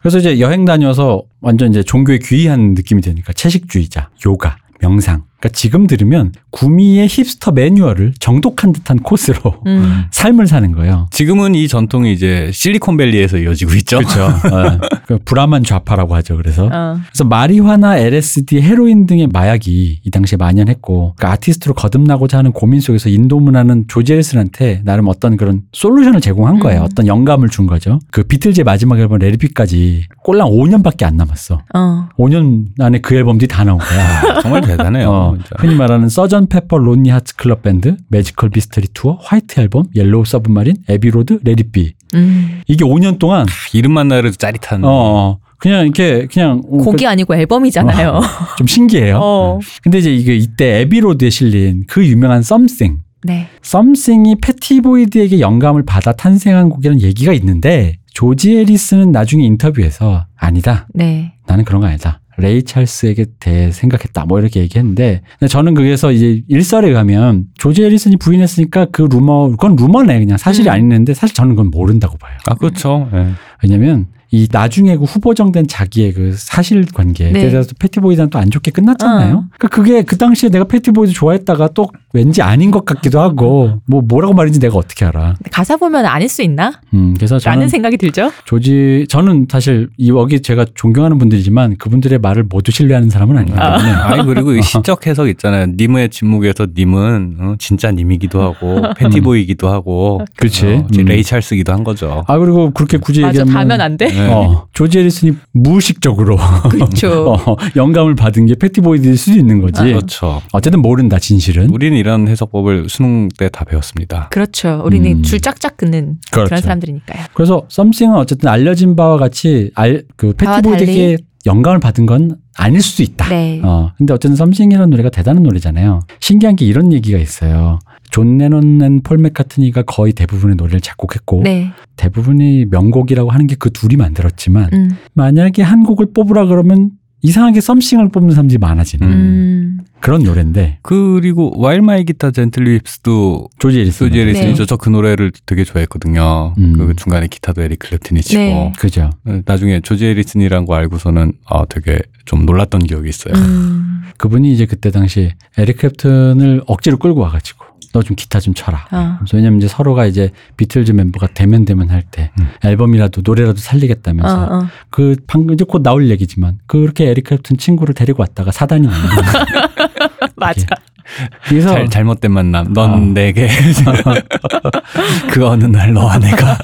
그래서 이제 여행 다녀서 완전 이제 종교에 귀의한 느낌이 되니까 채식주의자, 요가, 명상. 그러니까 지금 들으면 구미의 힙스터 매뉴얼을 정독한 듯한 코스로 음. 삶을 사는 거예요. 지금은 이 전통이 이제 실리콘밸리에서 이어지고 있죠. 그렇죠. 그 브라만 좌파라고 하죠. 그래서 어. 그래서 마리화나 LSD, 헤로인 등의 마약이 이 당시에 만연했고 그 아티스트로 거듭나고자 하는 고민 속에서 인도 문화는 조지 해리슨한테 나름 어떤 그런 solution을 제공한 거예요. 음. 어떤 영감을 준 거죠. 그 비틀즈의 마지막 앨범 Let It Be까지 꼴랑 5년밖에 안 남았어. 어. 5년 안에 그 앨범들이 다 나온 거야. 정말 대단해요. 어. 어, 진짜. 흔히 말하는 Sergeant Pepper Lonely Hearts Club Band, Magical Mystery Tour, White Album, Yellow Submarine, Abbey Road, Let It Be. 음. 이게 5년 동안 이름만 나열해도 짜릿한. 어, 어 그냥 이렇게 그냥 어, 곡이 아니고 앨범이잖아요. 좀 신기해요. 어. 근데 이제 이게 이때 Abbey Road에 실린 그 유명한 Something. 네. Something이 패티보이드에게 영감을 받아 탄생한 곡이라는 얘기가 있는데 조지 해리슨은 나중에 인터뷰에서 아니다. 네. 나는 그런 거 아니다. 레이 찰스에게 대해 생각했다. 뭐 이렇게 얘기했는데 근데 저는 그래서 이제 일설에 의하면 조지 해리슨이 부인했으니까 그 루머 그건 루머네 그냥 사실이 음. 아니는데 사실 저는 그건 모른다고 봐요. 아 그렇죠. 예. 왜냐면 이 나중에 그 후보정된 자기의 그 사실관계에 네. 대해서 패티보이드는 또 안 좋게 끝났잖아요. 어. 그러니까 그게 그 당시에 내가 패티보이드 좋아했다가 또 왠지 아닌 것 같기도 하고 뭐 뭐라고 말인지 내가 어떻게 알아. 가사 보면 아닐 수 있나? 음 그래서 저는 라는 생각이 들죠. 조지 저는 사실 이 여기 제가 존경하는 분들이지만 그분들의 말을 모두 신뢰하는 사람은 아니기 때문에 아니 그리고 이 시적 해석 있잖아요. 님의 침묵에서 님은 어, 진짜 님이기도 하고 패티보이드기도 하고 그치. 어, 음. 레이 찰스기도 한 거죠. 아 그리고 그렇게 굳이 맞아. 얘기하면 가면 안 돼? 네. 어, 조지 해리슨이 무의식적으로 그렇죠. 어, 영감을 받은 게 패티 보이드일 수도 있는 거지. 그렇죠. 어쨌든 모른다 진실은. 우리는 이런 해석법을 수능 때 다 배웠습니다. 그렇죠. 우리는 음. 줄 짝짝 긋는 그런 그렇죠. 사람들이니까요. 그래서 Something은 어쨌든 알려진 바와 같이 알, 그 바와 패티 보이드에게 영감을 받은 건 아닐 수도 있다. 네. 어, 근데 어쨌든 Something이라는 노래가 대단한 노래잖아요. 신기한 게 이런 얘기가 있어요. 존 레논 폴 맥카트니가 거의 대부분의 노래를 작곡했고 네. 대부분이 명곡이라고 하는 게 그 둘이 만들었지만 음. 만약에 한 곡을 뽑으라 그러면 이상하게 Something을 뽑는 사람들이 많아지는 음. 그런 노래인데 그리고 While My Guitar Gently Weeps도 조지 해리슨 조지 해리슨이죠. 네. 저 그 노래를 되게 좋아했거든요. 음. 그 중간에 기타도 에릭 클랩튼이 치고 네. 그죠. 나중에 조지 해리슨이란 거 알고서는 아 되게 좀 놀랐던 기억이 있어요. 음. 그분이 이제 그때 당시 에릭 클랩튼을 억지로 끌고 와가지고 너 좀 기타 좀 쳐라. 어. 그래서 왜냐면 이제 서로가 이제 비틀즈 멤버가 대면 대면 할때 음. 앨범이라도 노래라도 어, 살리겠다면서 어. 그 방금 이제 곧 나올 얘기지만 그렇게 에릭 클랩튼 친구를 데리고 왔다가 사단이 나는. 맞아. 그래서 잘, 잘못된 만남. 넌 어. 내게 그 어느 날 너와 내가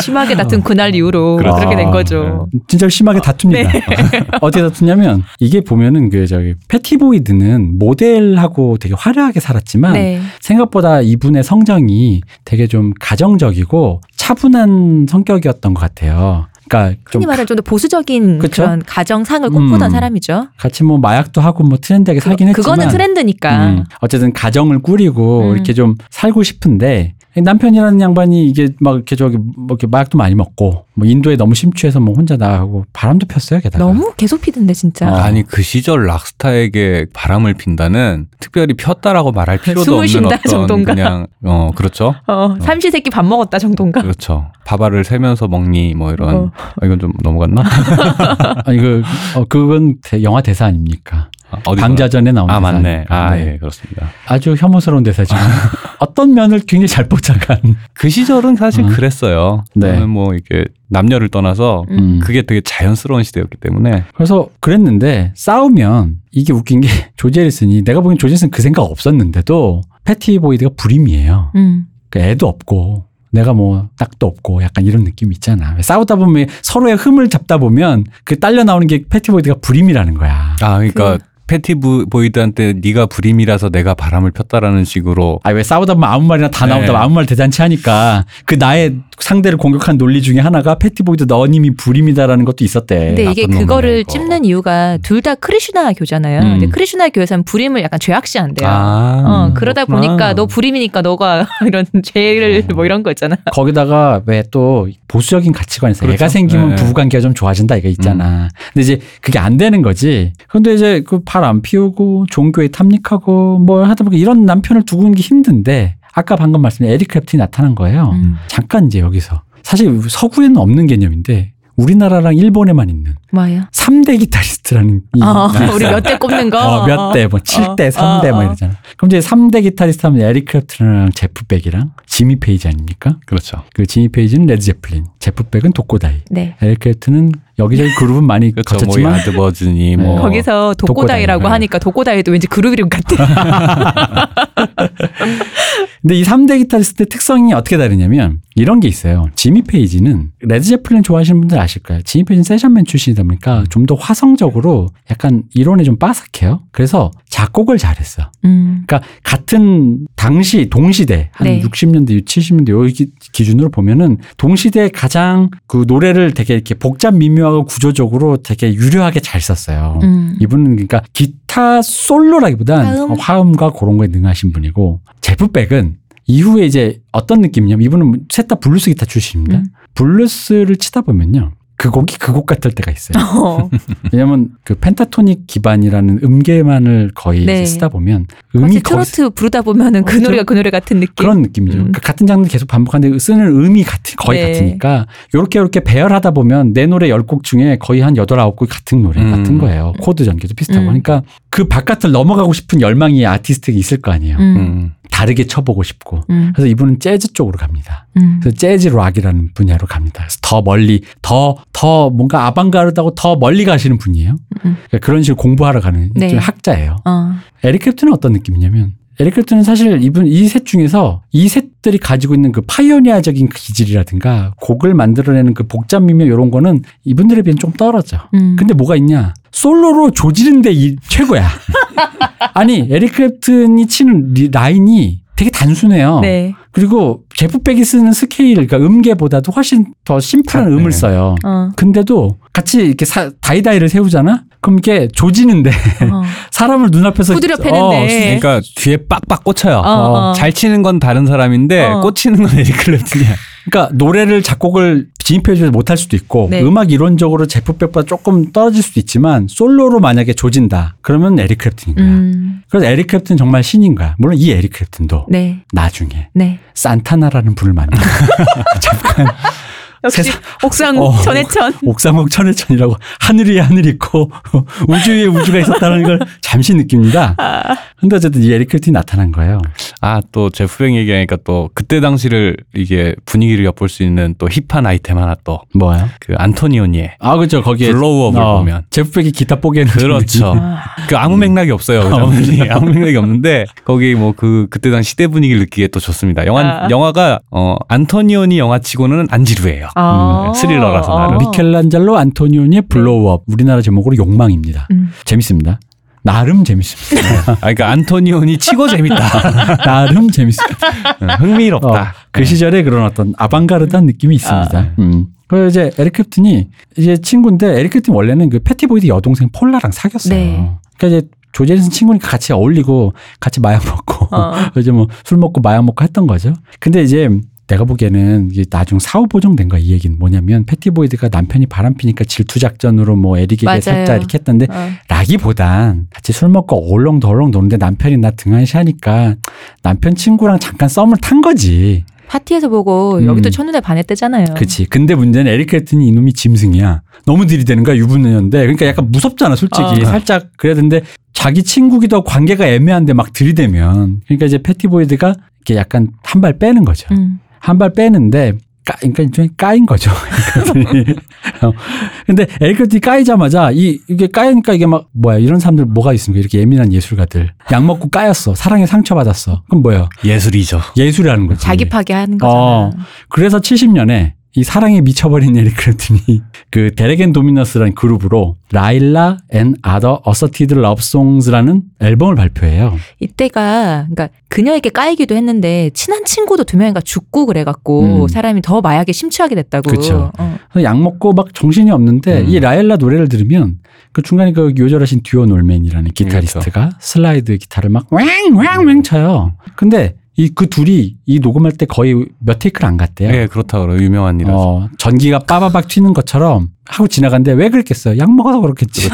심하게 다툰 그날 이후로 그렇죠. 그렇게 된 아, 거죠. 진짜 심하게 다툽니다. 네. 어떻게 다투냐면 이게 보면은 그 저기 패티보이드는 모델하고 되게 화려하게 살았지만 네. 생각보다 이분의 성정이 되게 좀 가정적이고 차분한 성격이었던 것 같아요. 그러니까 좀 흔히 말하는 좀 더 보수적인 그쵸? 그런 가정상을 꿈꾸던 음. 사람이죠. 같이 뭐 마약도 하고 뭐 트렌디하게 살긴 그거- 했지만 그거는 트렌드니까. 음, 어쨌든 가정을 꾸리고 음. 이렇게 좀 살고 싶은데 남편이라는 양반이 이게 막 이렇게 저기 뭐 이렇게 마약도 많이 먹고 뭐 인도에 너무 심취해서 뭐 혼자 나가고 바람도 폈어요 게다가 너무 계속 피던데 진짜. 어. 아니 그 시절 락스타에게 바람을 핀다는 특별히 폈다라고 말할 필요도 숨을 없는 쉰다 어떤 정도인가? 그냥 어 그렇죠 어, 삼시세끼 밥 먹었다 정도인가? 그렇죠 밥알을 세면서 먹니 뭐 이런 어. 아, 이건 좀 넘어갔나 아니 그 어, 그건 대- 영화 대사 아닙니까? 아, 어디 방자전에 나온 아 대사 맞네? 아 네. 예 그렇습니다 아주 혐오스러운 대사지만 어떤 면을 굉장히 잘 포착한 그 시절은 사실 어. 그랬어요 네. 저는 뭐 이게 남녀를 떠나서 음. 그게 되게 자연스러운 시대였기 때문에 그래서 그랬는데 싸우면 이게 웃긴 게 조지 해리슨이 내가 보기엔 조지 해리슨 그 생각 없었는데도 패티 보이드가 불임이에요. 음. 그 애도 없고 내가 뭐 딸도 없고 약간 이런 느낌 있잖아. 싸우다 보면 서로의 흠을 잡다 보면 그 딸려 나오는 게 패티 보이드가 불임이라는 거야. 아 그러니까 그- 패티 부- 보이드한테 네가 불임이라서 내가 바람을 폈다라는 식으로 아 왜 싸우다 보면 아무 말이나 다 나오다 네. 아무 말 대잔치 하니까 그 나의 상대를 공격한 논리 중에 하나가 패티 보이드 너님이 불임이다라는 것도 있었대. 근데 이게 그거를. 찝는 이유가 둘 다 크리슈나 교잖아요. 음. 근데 크리슈나 교에서는 불임을 약간 죄악시한대요. 아 어, 그러다 그렇구나. 보니까 너 불임이니까 너가 이런 죄를 뭐 이런 거 있잖아. 거기다가 왜 또 보수적인 가치관에서 애가 그렇죠. 생기면 네. 부부관계가 좀 좋아진다 이거 있잖아. 근데 이제 그게 안 되는 거지. 근데 이제 그 바람 피우고 종교에 탐닉하고 뭐 하다 보니까 이런 남편을 두고 있는 게 힘든데 아까 방금 말씀드린 에릭 클랩튼이 나타난 거예요. 음. 잠깐 이제 여기서 사실 서구에는 없는 개념인데 우리나라랑 일본에만 있는 뭐예요? 3대 기타리스트라는 이 어, 우리 몇 대 꼽는 거. 어, 몇 대, 뭐, 7대, 3대, 어, 뭐 어. 이러잖아. 그럼 이제 3대 기타리스트 하면 에릭 클랩튼이랑 제프 벡이랑 지미 페이지 아닙니까? 그렇죠 그 지미 페이지는 레드 제플린, 제프 백은 독고다이, 네. 에릭 크랩튼은 여기저기 그룹은 많이 그렇죠. 뭐 거쳤지만 야드버즈니 네. 뭐 거기서 독고다이라고 독고다이. 하니까 독고다이도 왠지 그룹 이름 같아. 근데 이 3대 기타리스트의 특성이 어떻게 다르냐면 이런 게 있어요. 지미 페이지는 레드 제플린 좋아하시는 분들 아실 거예요. 지미 페이지는 session man 출신이다 보니까 좀 더 화성적으로 약간 이론에 좀 빠삭해요. 그래서 작곡을 잘했어. 음. 그러니까 같은 당시 동시대 한 네. 60년대, 70년대 요 기- 기준으로 보면은 동시대 가장 그 노래를 되게 이렇게 복잡 미묘하고 구조적으로 되게 유려하게 잘 썼어요. 음. 이분은 그러니까 기타 솔로라기보단 화음? 화음과 그런 거에 능하신 분이고 제프백은 이후에 이제 어떤 느낌이냐면 이분은 셋 다 블루스 기타 출신입니다. 음. 블루스를 치다 보면요. 그 곡이 그 곡 같을 때가 있어요. 어. 왜냐면 그 pentatonic 기반이라는 음계만을 거의 네. 쓰다 보면 음이 트로트 부르다 보면은 그 그렇죠. 노래가 그 노래 같은 느낌. 그런 느낌이죠. 음. 그러니까 같은 장르 계속 반복하는데 쓰는 음이 같이 거의 네. 같으니까 요렇게 요렇게 배열하다 보면 내 노래 10곡 중에 거의 한 8, 9곡 같은 노래 음. 같은 거예요. 코드 전개도 비슷하고. 음. 그러니까 그 바깥을 넘어가고 싶은 열망이 아티스트가 있을 거 아니에요. 음. 음. 다르게 쳐보고 싶고. 음. 그래서 이분은 재즈 쪽으로 갑니다. 음. 그래서 재즈 락이라는 분야로 갑니다. 그래서 더 멀리, 더, 더 뭔가 아방가르드하고 더 멀리 가시는 분이에요. 음. 그러니까 그런 식으로 공부하러 가는 네. 좀 학자예요. 어. 에릭 클랩튼은 어떤 느낌이냐면 에릭 클랩튼은 사실 이분 이 셋 중에서 이 셋들이 가지고 있는 그 pioneer적인 그 기질이라든가 곡을 만들어내는 그 복잡 미묘 이런 거는 이분들에 비해 좀 떨어져. 음. 근데 뭐가 있냐? 솔로로 조지는데 이 최고야. 아니 에릭 클랩튼이 치는 리- 라인이 되게 단순해요. 네. 그리고 제프백이 쓰는 스케일, 그러니까 음계보다도 훨씬 더 심플한 네. 음을 써요. 어. 근데도 같이 이렇게 사- 다이다이를 세우잖아? 그럼 이게 조지는데 어. 사람을 눈앞에서 후드려 어, 패는데. 그러니까 뒤에 빡빡 꽂혀요. 어, 어. 잘 치는 건 다른 사람인데 어. 꽂히는 건 에릭 클랩튼이야. 그러니까 노래를 작곡을 진입해줘서 못할 수도 있고 네. 음악 이론적으로 제프백보다 조금 떨어질 수도 있지만 솔로로 만약에 조진다 그러면 에릭 클랩튼인 거야. 음. 그래서 에릭 클랩튼 정말 신인 거야. 물론 이 에릭 클랩튼도 네. 나중에 네. 산타나라는 분을 만나. 잠깐 역시 세상- 옥상 어. 천외천. 옥상옥 천외천이라고 하늘 위에 하늘 있고 우주 위에 우주가 있었다는 걸 잠시 느낍니다. 근데 어쨌든 이 에릭 클랩튼이 나타난 거예요. 아 또 제프백 얘기하니까 또 그때 당시를 이게 분위기를 엿볼 수 있는 또 hip한 아이템 하나 또 그 뭐예요? 안토니오니의 아 그렇죠 거기에 Blow-Up을 보면. 제프백이 기타 뽀개는 그렇죠. 아. 그 아무 맥락이 없어요. 그 장면이 아무 맥락이 없는데 거기 뭐 그 그때 당시 시대 분위기를 느끼기에 또 좋습니다. 영화 아. 영화가 어 안토니오니 영화치고는 안 지루해요. 아. 스릴러라서 나름. 미켈란젤로 안토니오니의 Blow-Up 우리나라 제목으로 욕망입니다. 음. 재밌습니다. 나름 재밌습니다. 아 그러니까 안토니오니 치고 재밌다. 나름 재밌습니다. 응, 흥미롭다. 어, 그 시절에 그런 어떤 아방가르드한 느낌이 있습니다. 음. 그리고 이제 에릭 클랩튼이 이제 친구인데 에릭 클랩튼 원래는 그 패티보이드 여동생 폴라랑 사귀었어요. 네. 그러니까 이제 조지 해리슨 친구니까 같이 어울리고 같이 마약 먹고 어. 이제 뭐 술 먹고 마약 먹고 했던 거죠. 근데 이제 내가 보기에는 이게 나중 사후 보정된 거야 이 얘기는 뭐냐면 패티보이드가 남편이 바람피니까 질투 작전으로 뭐 에릭에게. 살짝 이렇게 했던데 어. 라기보단 같이 술 먹고 얼렁덜렁 노는데 남편이 나 등한시하니까 남편 친구랑 잠깐 썸을 탄 거지. 파티에서 보고 음. 여기도 첫눈에 반했대잖아요. 그치. 근데 문제는 에릭 클랩튼이 이놈이 짐승이야. 너무 들이대는 거야, 유부녀인데. 그러니까 약간 무섭잖아, 솔직히. 어. 살짝 그래야 되는데 자기 친구기도 관계가 애매한데 막 들이대면. 그러니까 이제 패티보이드가 이렇게 약간 한 발 빼는 거죠. 음. 한 발 빼는데 까, 그러니까 까인 거죠. 어. 근데 에릭 클랩튼이 까이자마자 이, 이게 까이니까 이게 막 뭐야, 이런 사람들 뭐가 있습니까? 이렇게 예민한 예술가들. 약 먹고 까였어. 사랑에 상처 받았어. 그럼 뭐예요? 예술이죠. 예술이라는 거지. 자기 파괴하는 거잖아. 어. 그래서 70년에 이 사랑에 미쳐버린 에릭 클랩튼이 그 Derek and the Dominos라는 그룹으로 Layla and Other Assorted Love Songs라는 앨범을 발표해요. 이때가 그러니까 그녀에게 까이기도 했는데 친한 친구도 두 명인가 죽고 그래갖고 음. 사람이 더 마약에 심취하게 됐다고. 그쵸. 어. 약 먹고 막 정신이 없는데 음. 이 라일라 노래를 들으면 그 중간에 그 요절하신 듀오 놀맨이라는 기타리스트가 슬라이드 기타를 막 왱왱왱 쳐요. 근데 이 그 둘이 이 녹음할 때 거의 몇 테이크를 안 갔대요. 예, 그렇다 그래요. 유명한 일이라서. 어, 전기가 빠바박 튀는 것처럼 하고 지나갔는데 왜 그랬겠어요? 약 먹어서 그렇겠지.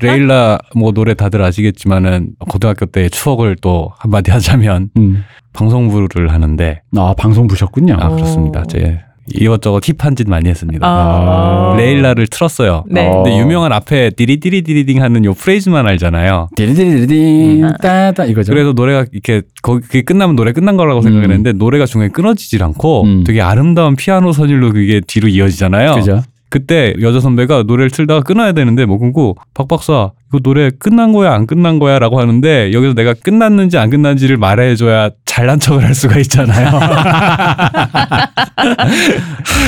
그 레일라 뭐 노래 다들 아시겠지만은 고등학교 때 추억을 또 한마디 하자면 음. 방송부를 하는데 아, 방송 보셨군요. 아 오. 그렇습니다. 제 이것저것 hip한 짓 많이 했습니다. 아. 레일라를 틀었어요. 네. 어. 근데 유명한 앞에 디리디리디리딩 하는 요 프레이즈만 알잖아요. 디리디리디딩 음. 따따 이거죠. 그래서 노래가 이렇게 거기 그게 끝나면 노래 끝난 거라고 음. 생각했는데 노래가 중간에 끊어지질 않고 음. 되게 아름다운 피아노 선율로 그게 뒤로 이어지잖아요. 그죠? 그때 여자 선배가 노래를 틀다가 끊어야 되는데 뭐 끊고 박 박사 이거 노래 끝난 거야 안 끝난 거야 라고 하는데 여기서 내가 끝났는지 안 끝났는지를 말해줘야 잘난 척을 할 수가 있잖아요.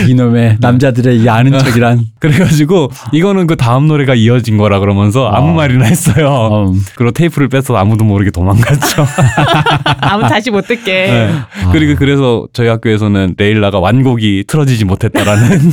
이놈의 남자들의 이 아는 척이란. 그래가지고 이거는 그 다음 노래가 이어진 거라 그러면서 아무 어. 말이나 했어요. 어. 그리고 테이프를 빼서 아무도 모르게 도망갔죠. 아무 다시 못 듣게. 네. 그리고 그래서 저희 학교에서는 레일라가 완곡이 틀어지지 못했다라는.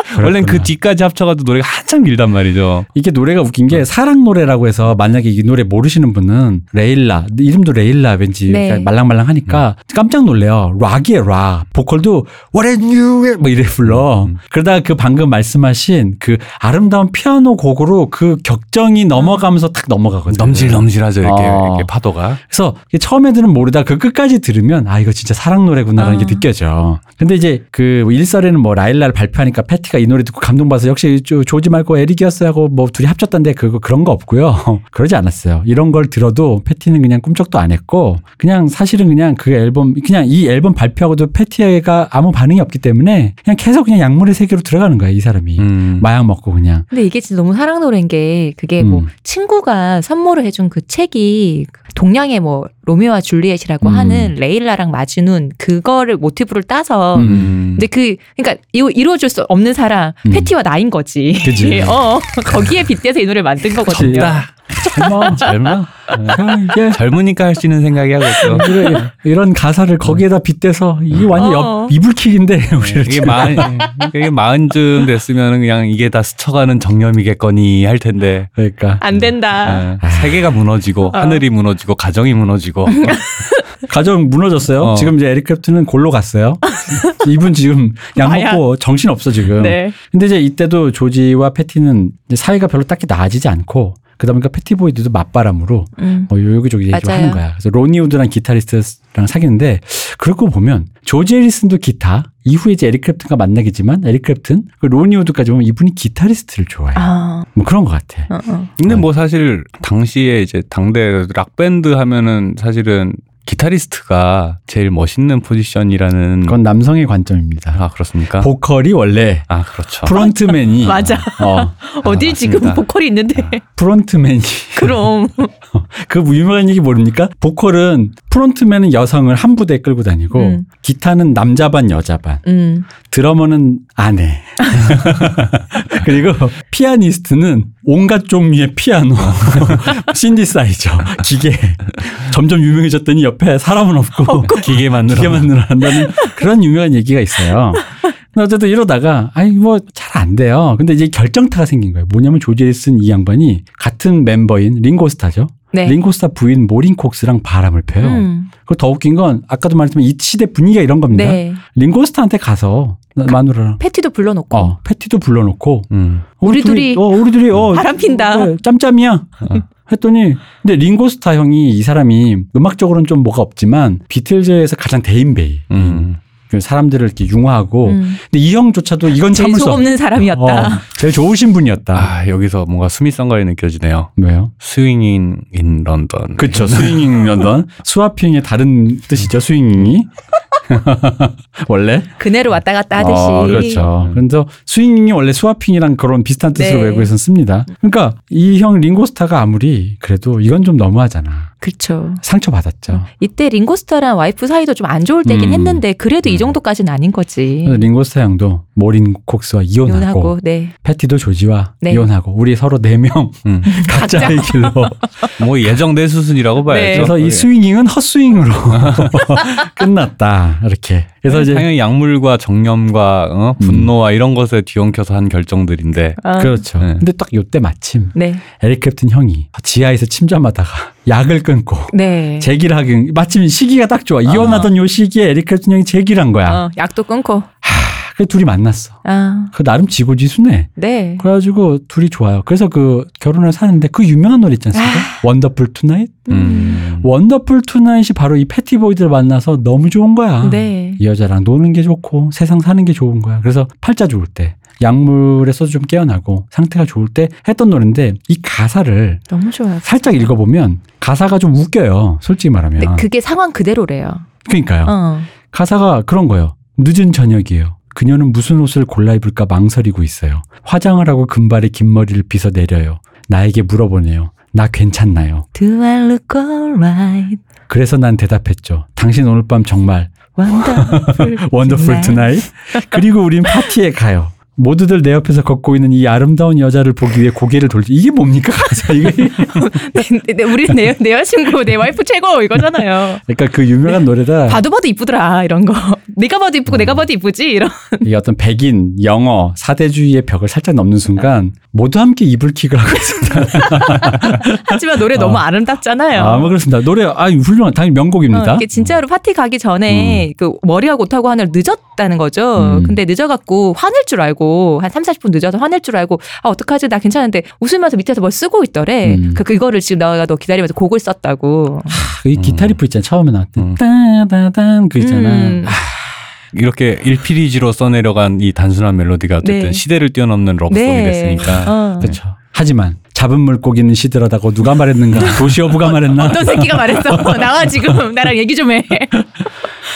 원래는 그. 뒤까지 합쳐가지고 노래가 한참 길단 말이죠. 이게 노래가 웃긴 게 사랑 노래라고 해서 만약에 이 노래 모르시는 분은 레일라 이름도 레일라 왠지 네. 약간 말랑말랑하니까 깜짝 놀래요. 락이에요 락. 보컬도 What'll you 뭐 이래 불러. 음. 그러다가 그 방금 말씀하신 그 아름다운 피아노 곡으로 그 격정이 넘어가면서 탁 넘어가거든요. 넘실넘실하죠 이렇게, 어. 이렇게 파도가. 그래서 처음에는 모르다 그 끝까지 들으면 아 이거 진짜 사랑 노래구나라는 어. 게 느껴져. 근데 이제 그 일설에는 뭐 라일라를 발표하니까 패티가 이 노래 듣고 감동받아서 역시 조- 조지 말고 에릭이었어요 하고 뭐 둘이 합쳤던데 그거 그런 거 없고요. 그러지 않았어요. 이런 걸 들어도 패티는 그냥 꿈쩍도 안 했고 그냥 사실은 그냥 그 앨범 그냥 이 앨범 발표하고도 패티가 아무 반응이 없기 때문에 그냥 계속 그냥 약물의 세계로 들어가는 거야 이 사람이 음. 마약 먹고 그냥. 근데 이게 진짜 너무 사랑 노래인 게 그게 뭐 음. 친구가 선물을 해준 그 책이 동양의 뭐 로미오와 줄리엣이라고 음. 하는 레일라랑 마주는 그거를 모티브를 따서 음. 근데 그 그러니까 이거 이루어줄 수 없는 사랑 음. 패티와 나인 거지. 그지. 어 거기에 빗대서 이 노래 만든 거거든요. 젊다. 젊어 젊어. 이게 젊으니까 할 수 있는 생각이 하고 있어. 이런, 이런 가사를 거기에다 빗대서 이게 완전 어. 옆 이불킥인데 우리를 이게. 마흔 이게 마흔쯤 됐으면 그냥 이게 다 스쳐가는 정념이겠거니 할 텐데 그러니까 안 된다. 아, 세계가 무너지고 하늘이 무너지고 가정이 무너지고 가정 무너졌어요. 어. 지금 이제 에릭 클랩튼은 골로 갔어요. 이분 지금 약. 먹고 정신 없어 지금. 네. 근데 이제 이때도 조지와 패티는 이제 사이가 별로 딱히 나아지지 않고 그러다 보니까 패티 보이드도 맞바람으로 음. 뭐 여기저기 얘기 좀. 하는 거야. 그래서 로니 우드랑 기타리스트랑 사귀는데 그러고 보면 조지 해리슨도 기타 이후에 이제 에릭 클랩튼과 만나겠지만 에릭 클랩튼 그 로니 우드까지 보면 이분이 기타리스트를 좋아해. 요 아, 뭐 그런 것 같아. 어, 어. 근데 뭐 사실 당시에 이제 당대 락 밴드 하면은 사실은 기타리스트가 제일 멋있는 포지션이라는 그건 남성의 관점입니다. 아 그렇습니까? 보컬이 원래 아 그렇죠. frontman이 맞아. 어, 어디 맞습니다. 지금 보컬이 있는데 프론트맨이 그럼 그 유명한 얘기 모릅니까? 보컬은 프론트맨은 여성을 한 부대에 끌고 다니고 음. 기타는 남자 반 여자 반 음. 드러머는 아내 그리고 피아니스트는 온갖 종류의 피아노 신디사이저 기계 점점 유명해졌더니 옆에 사람은 없고 기계 만들어. 기계 만들어 한다는 그런 유명한 얘기가 있어요. 어쨌든 이러다가 아니 뭐 잘 안 돼요. 근데 이제 결정타가 생긴 거예요. 뭐냐면 조지 해리슨 이 양반이 같은 멤버인 링고스타죠. 네. 링고스타 부인 모린 콕스랑 바람을 펴요. 음. 그리고 더 웃긴 건 아까도 말했지만 이 시대 분위기가 이런 겁니다. 네. 링고스타한테 가서 마누라랑 패티도 불러놓고 어 패티도 불러놓고 음. 우리 둘이 어 우리 둘이 어 바람 핀다. 어, 짬짬이야. 어. 했더니 근데 링고스타 형이 이 사람이 음악적으로는 좀 뭐가 없지만 비틀즈에서 가장 대인배이. 음. 그 사람들을 이렇게 융화하고 음. 근데 이 형조차도 이건 참을 수 없. 없는 사람이었다. 어, 제일 좋으신 분이었다. 아 여기서 뭔가 수미상관이 느껴지네요. 왜요? Swinging in London. 그렇죠. Swinging London swapping의 다른 뜻이죠. Swinging이 원래 그네로 왔다 갔다 하듯이. 어, 그렇죠. 그래서 swinging이 원래 swapping이랑 그런 비슷한 뜻으로 네. 외국에서는 씁니다. 그러니까 이 형 링고스타가 아무리 그래도 이건 좀 너무하잖아. 그렇죠. 상처 받았죠. 이때 링고스타랑 와이프 사이도 좀 안 좋을 때긴 음. 했는데 그래도 이 정도까지는 아닌 거지. 링고스타 형도 모린 콕스와 이혼하고, 이혼하고 네. 패티도 조지와 네. 이혼하고 우리 서로 네명 음. 각자의 길로. 뭐 예정된 수순이라고 봐야죠. 네. 그래서 이 스윙잉은 헛스윙으로 끝났다. 이렇게. 그래서 이제 당연히 약물과 정념과 어? 분노와 이런 것에 뒤엉켜서 한 결정들인데 아, 그렇죠. 네. 근데 딱 요때 마침 네. 에릭 클랩튼 형이 지하에서 침잠하다가 약을 끊고 네. 재기를 하긴 마침 시기가 딱 좋아. 이혼하던 요 시기에 에릭 클랩튼 형이 재기를 한 거야. 어, 약도 끊고. 그 둘이 만났어. 아, 그 나름 지고지순해. 네. 그래가지고 둘이 좋아요. 그래서 그 결혼을 하는데 그 유명한 노래 있지 않습니까? Wonderful Tonight? 음. Wonderful Tonight이 바로 이 패티 보이드를 만나서 너무 좋은 거야. 네. 이 여자랑 노는 게 좋고 세상 사는 게 좋은 거야. 그래서 팔자 좋을 때 약물에서 좀 깨어나고 상태가 좋을 때 했던 노래인데 이 가사를 너무 좋아요. 살짝 읽어보면 가사가 좀 웃겨요. 솔직히 말하면. 그게 상황 그대로래요. 그러니까요. 어. 가사가 그런 거예요. 늦은 저녁이에요. 그녀는 무슨 옷을 골라 입을까 망설이고 있어요. 화장을 하고 금발의 긴 머리를 빗어 내려요. 나에게 물어보네요. 나 괜찮나요? Do I look alright? 그래서 난 대답했죠. 당신 오늘 밤 정말 Wonderful. 원더풀 tonight. 그리고 우린 파티에 가요. 모두들 내 옆에서 걷고 있는 이 아름다운 여자를 보기 위해 고개를 돌지 이게 뭡니까 이게 네, 네, 우리 내, 내 여자친구, 내 와이프 최고 이거잖아요. 그러니까 그 유명한 노래다 봐도 봐도 이쁘더라 이런 거. 내가 봐도 이쁘고 내가 봐도 이쁘지 이런. 이 어떤 백인 영어 사대주의의 벽을 살짝 넘는 순간 모두 함께 이불킥을 하고 있습니다. 하지만 노래 너무 아름답잖아요. 아, 뭐 그렇습니다. 노래 아 훌륭한 당연히 명곡입니다. 어, 이게 진짜로 파티 가기 전에 그 머리하고 옷하고 하느라 늦었다는 거죠. 음. 근데 늦어갖고 화낼 줄 알고 한 3, 40분 늦어서 화낼 줄 알고 아 어떡하지 나 괜찮은데 웃으면서 밑에서 뭘 쓰고 있더래. 음. 그 그거를 지금 내가 너 기다리면서 곡을 썼다고. 이 기타 리프 있잖아 처음에 나왔던 음. 따다단 그 있잖아. 음. 이렇게 일필휘지로 써내려간 이 단순한 멜로디가 어쨌든 네. 시대를 뛰어넘는 love song이 됐으니까 어. 그렇죠. 하지만 잡은 물고기는 시들하다고 누가 말했는가? 도시어부가 말했나? 어떤 새끼가 말했어. 나와 지금 나랑 얘기 좀 해.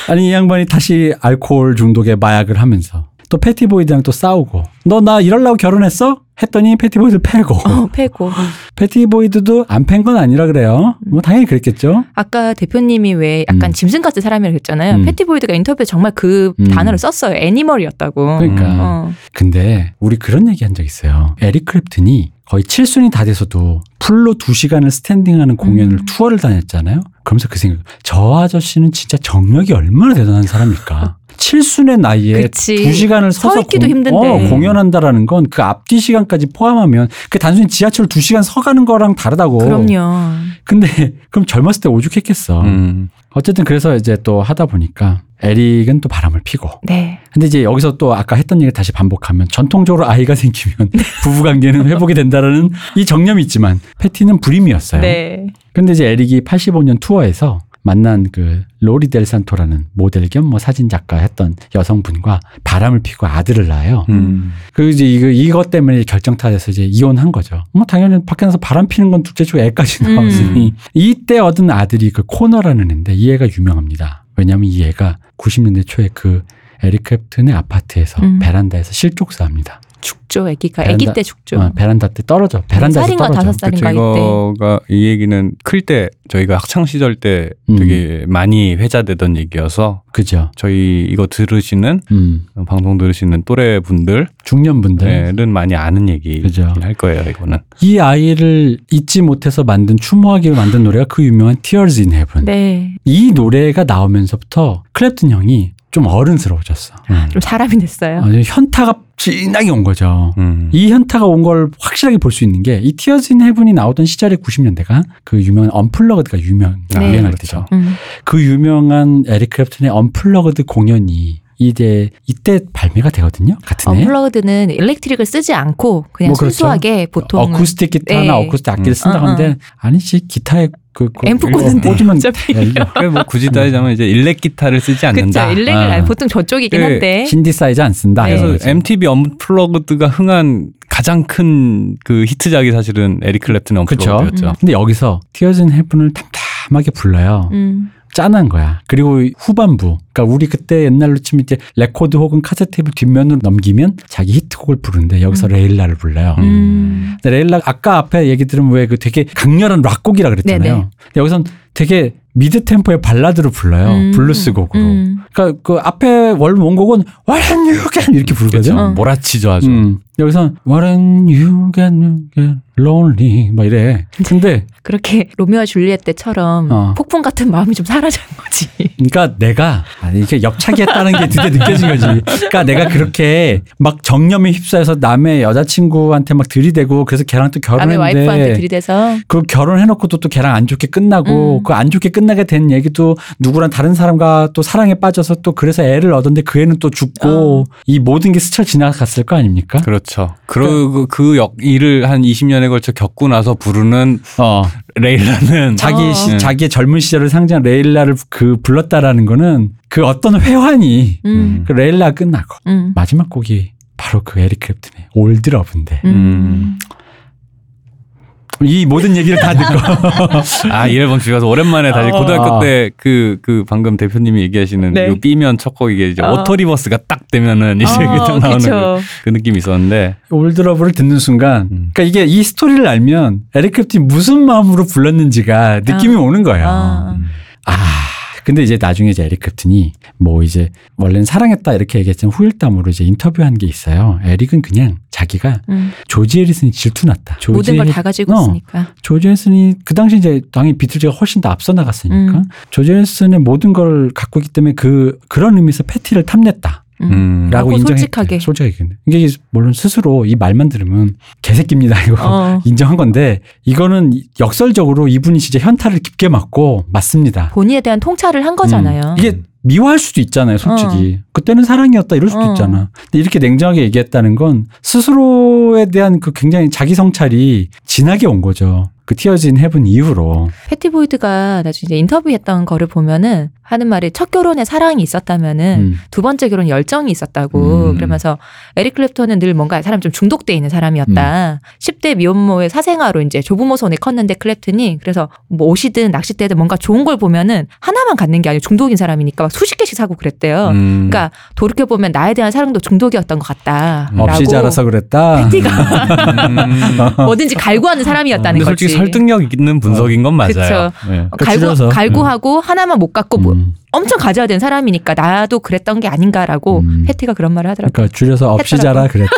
아니 이 양반이 다시 알코올 중독에 마약을 하면서 또 패티보이드랑 또 싸우고 너 나 이럴라고 결혼했어? 했더니 패티보이드 패고 어, 패고. 패티보이드도 안 팬 건 아니라 그래요. 뭐 당연히 그랬겠죠. 아까 대표님이 왜 약간 음. 짐승 같은 사람이라고 했잖아요. 음. 패티보이드가 인터뷰에 정말 그 음. 단어를 썼어요. animal이었다고. 그러니까 어. 근데 우리 그런 얘기 한 적 있어요. 에릭 클랩튼이 거의 칠순이 다 돼서도 full로 두 시간을 스탠딩하는 공연을 음. 투어를 다녔잖아요. 그러면서 그 생각, 저 아저씨는 진짜 정력이 얼마나 대단한 사람일까. 칠순의 나이에 그치. 두 시간을 서 서서 공- 힘든데. 어, 공연한다라는 건 그 앞뒤 시간까지 포함하면 그 단순히 지하철 두 시간 서가는 거랑 다르다고. 그럼요. 근데 그럼 젊었을 때 오죽했겠어. 음. 어쨌든 그래서 이제 또 하다 보니까 에릭은 또 바람을 피고 네. 근데 이제 여기서 또 아까 했던 얘기를 다시 반복하면 전통적으로 아이가 생기면 부부 관계는 회복이 된다라는 이 정념이 있지만 패티는 불임이었어요. 네. 근데 이제 에릭이 85년 투어에서 만난 그 로리 델 산토라는 모델 겸 뭐 사진 작가 했던 여성분과 바람을 피고 아들을 낳아요. 음. 그 이제 이거 이것 때문에 결정타돼서 이제 이혼한 거죠. 뭐 당연히 밖에 나서 바람 피는 건 둘째치고 애까지 음. 나왔으니 이때 얻은 아들이 그 코너라는 애인데 이 애가 유명합니다. 왜냐하면 이 애가 90년대 초에 그 에릭 클랩튼의 아파트에서 음. 베란다에서 실족사합니다. 죽죠. 아기가 아기 때 죽죠. 어, 베란다 때 떨어져. 베란다에서 네 살인가 떨어져. 다섯 살인가 그쵸, 이때. 이거가 이 얘기는 클 때 저희가 학창 시절 때 음. 되게 많이 회자되던 얘기여서 그죠. 저희 이거 들으시는 음. 방송 들으시는 또래 분들은 중년 분들 많이 아는 얘기긴 그죠. 할 거예요. 이거는 이 아이를 잊지 못해서 만든 추모하기 위해 만든 노래가 그 유명한 Tears in Heaven. 네. 이 노래가 나오면서부터 클랩튼 형이 좀 어른스러워졌어. 음. 좀 사람이 됐어요. 아, 현타가 진하게 온 거죠. 음. 이 현타가 온 걸 확실하게 볼 수 있는 게 이 Tears in Heaven이 나오던 시절의 90년대가 그 유명한 Unplugged가 유명 네. 유행할 그렇죠. 때죠. 음. 그 유명한 에릭 클랩튼의 Unplugged 공연이 이제 이때 발매가 되거든요. 같은 해. Unplugged는 electric을 쓰지 않고 그냥 뭐 그렇죠. 순수하게 보통 어쿠스틱 기타나 네. 어쿠스틱 악기를 음. 쓴다고 어, 어. 하는데 아니지 기타에 그, 그 앰프 꽂는데 꽂으면. 야, 이거 그러니까 뭐 굳이 따지자면 이제 일렉 기타를 쓰지 않는다. 그쵸. 일렉을 아. 안- 보통 저쪽이긴 그 한데. 신디사이저 안 쓴다. 네. 그래서. MTV Unplugged가 흥한 가장 큰 그 히트작이 사실은 에릭 클랩튼의 그쵸. Unplugged였죠. 근데 여기서 Tears in Heaven을 담담하게 불러요. 음. 짠한 거야. 그리고 후반부. 그러니까 우리 그때 옛날로 치면 이제 레코드 혹은 카세테이프 뒷면으로 넘기면 자기 히트곡을 부르는데 여기서 음. 레일라를 불러요. 음. 레일라 아까 앞에 얘기 들으면 왜 그 되게 강렬한 락곡이라 그랬잖아요. 여기선 되게 mid tempo의 발라드로 불러요. 음. 블루스 곡으로. 음. 그러니까 그 앞에 원 원곡은 What'll you do when 이렇게 부르거든. 어. 몰아치죠 아주. 음. 여기서 What'll you do when you get lonely 막 이래. 근데 그렇게 로미오와 줄리엣 때처럼 어. 폭풍 같은 마음이 좀 사라진 거지. 그러니까 내가 아니, 이렇게 역차기했다는 게 드디어 느껴진 거지. 그러니까 내가 그렇게 막 정념에 휩싸여서 남의 여자친구한테 막 들이대고 그래서 걔랑 또 남의 와이프한테 결혼했는데 들이대서 그 결혼해놓고도 또 걔랑 안 좋게 끝나고 음. 그안 좋게 끝나게 된 얘기도 누구랑 다른 사람과 또 사랑에 빠져서 또 그래서 애를 얻었는데 그 애는 또 죽고 어. 이 모든 게 스쳐 지나갔을 거 아닙니까? 그렇죠. 그리고 그 역, 일을 한 20년에 걸쳐 겪고 나서 부르는 어 레일라는 자기 어. 시- 음. 자기의 젊은 시절을 상징한 레일라를 그 불렀다라는 거는 그 어떤 회한이 음. 그 레일라 끝나고 음. 마지막 곡이 바로 그 에릭 클랩튼의 Old Love인데 음. 음. 이 모든 얘기를 다 듣고 아, 이 앨범 집에 가서 오랜만에 다시 어. 고등학교 때 그, 그 방금 대표님이 얘기하시는 네. 이 B면 첫곡 이게 이제 어. auto reverse가 딱 되면은 이제 어, 딱 나오는. 그, 그 느낌이 있었는데. Old Love를 듣는 순간, 음. 그러니까 이게 이 스토리를 알면 에릭 클랩튼이 무슨 마음으로 불렀는지가 느낌이 아. 오는 거예요. 아. 아, 근데 이제 나중에 이제 에릭 클랩튼이 뭐 이제 원래는 사랑했다 이렇게 얘기했지만 후일담으로 이제 인터뷰한 게 있어요. 에릭은 그냥 자기가 음. 조지 해리슨이 질투났다. 조지 모든 걸 다 가지고 어, 있으니까. 조지 해리슨이 그 당시 이제 당연히 비틀즈가 훨씬 더 앞서 나갔으니까 음. 조지 해리슨의 모든 걸 갖고 있기 때문에 그 그런 의미에서 패티를 탐냈다. 음. 음. 라고 인정했대. 솔직하게. 솔직하게. 이게 물론 스스로 이 말만 들으면 개새끼입니다. 이거 어. 인정한 건데 이거는 역설적으로 이분이 진짜 현타를 깊게 맞고 맞습니다. 본인에 대한 통찰을 한 거잖아요. 음. 이게 미워할 수도 있잖아요, 솔직히. 그때는 사랑이었다 이럴 수도 어. 있잖아. 근데 이렇게 냉정하게 얘기했다는 건 스스로에 대한 그 굉장히 자기 성찰이 진하게 온 거죠. 그 Tears in Heaven 이후로. 패티 보이드가 나중에 인터뷰했던 거를 보면은 하는 말이 첫 결혼에 사랑이 있었다면은 음. 두 번째 결혼 열정이 있었다고 음. 그러면서 에릭 클랩턴은 늘 뭔가 사람 좀 중독돼 있는 사람이었다. 10대 미혼모의 사생아로 이제 조부모 손에 컸는데 클랩튼이 그래서 뭐 옷이든 낚싯대든 뭔가 좋은 걸 보면은 하나만 갖는 게 아니고 중독인 사람이니까 막 수십 개씩 사고 그랬대요. 음. 그러니까 돌이켜 보면 나에 대한 사랑도 중독이었던 것 같다. 없이 라고 자라서 그랬다. 패티가 음. 뭐든지 갈구하는 사람이었다는 근데 거지. 솔직히 설득력 있는 분석인 건 맞아요. 그쵸. 네. 어, 갈구, 줄여서. 갈구하고 하나만 못 갖고 뭐 음. 엄청 가져야 되는 사람이니까 나도 그랬던 게 아닌가라고 음. 패티가 그런 말을 하더라고요. 그러니까 줄여서 없이 자라. 그랬다.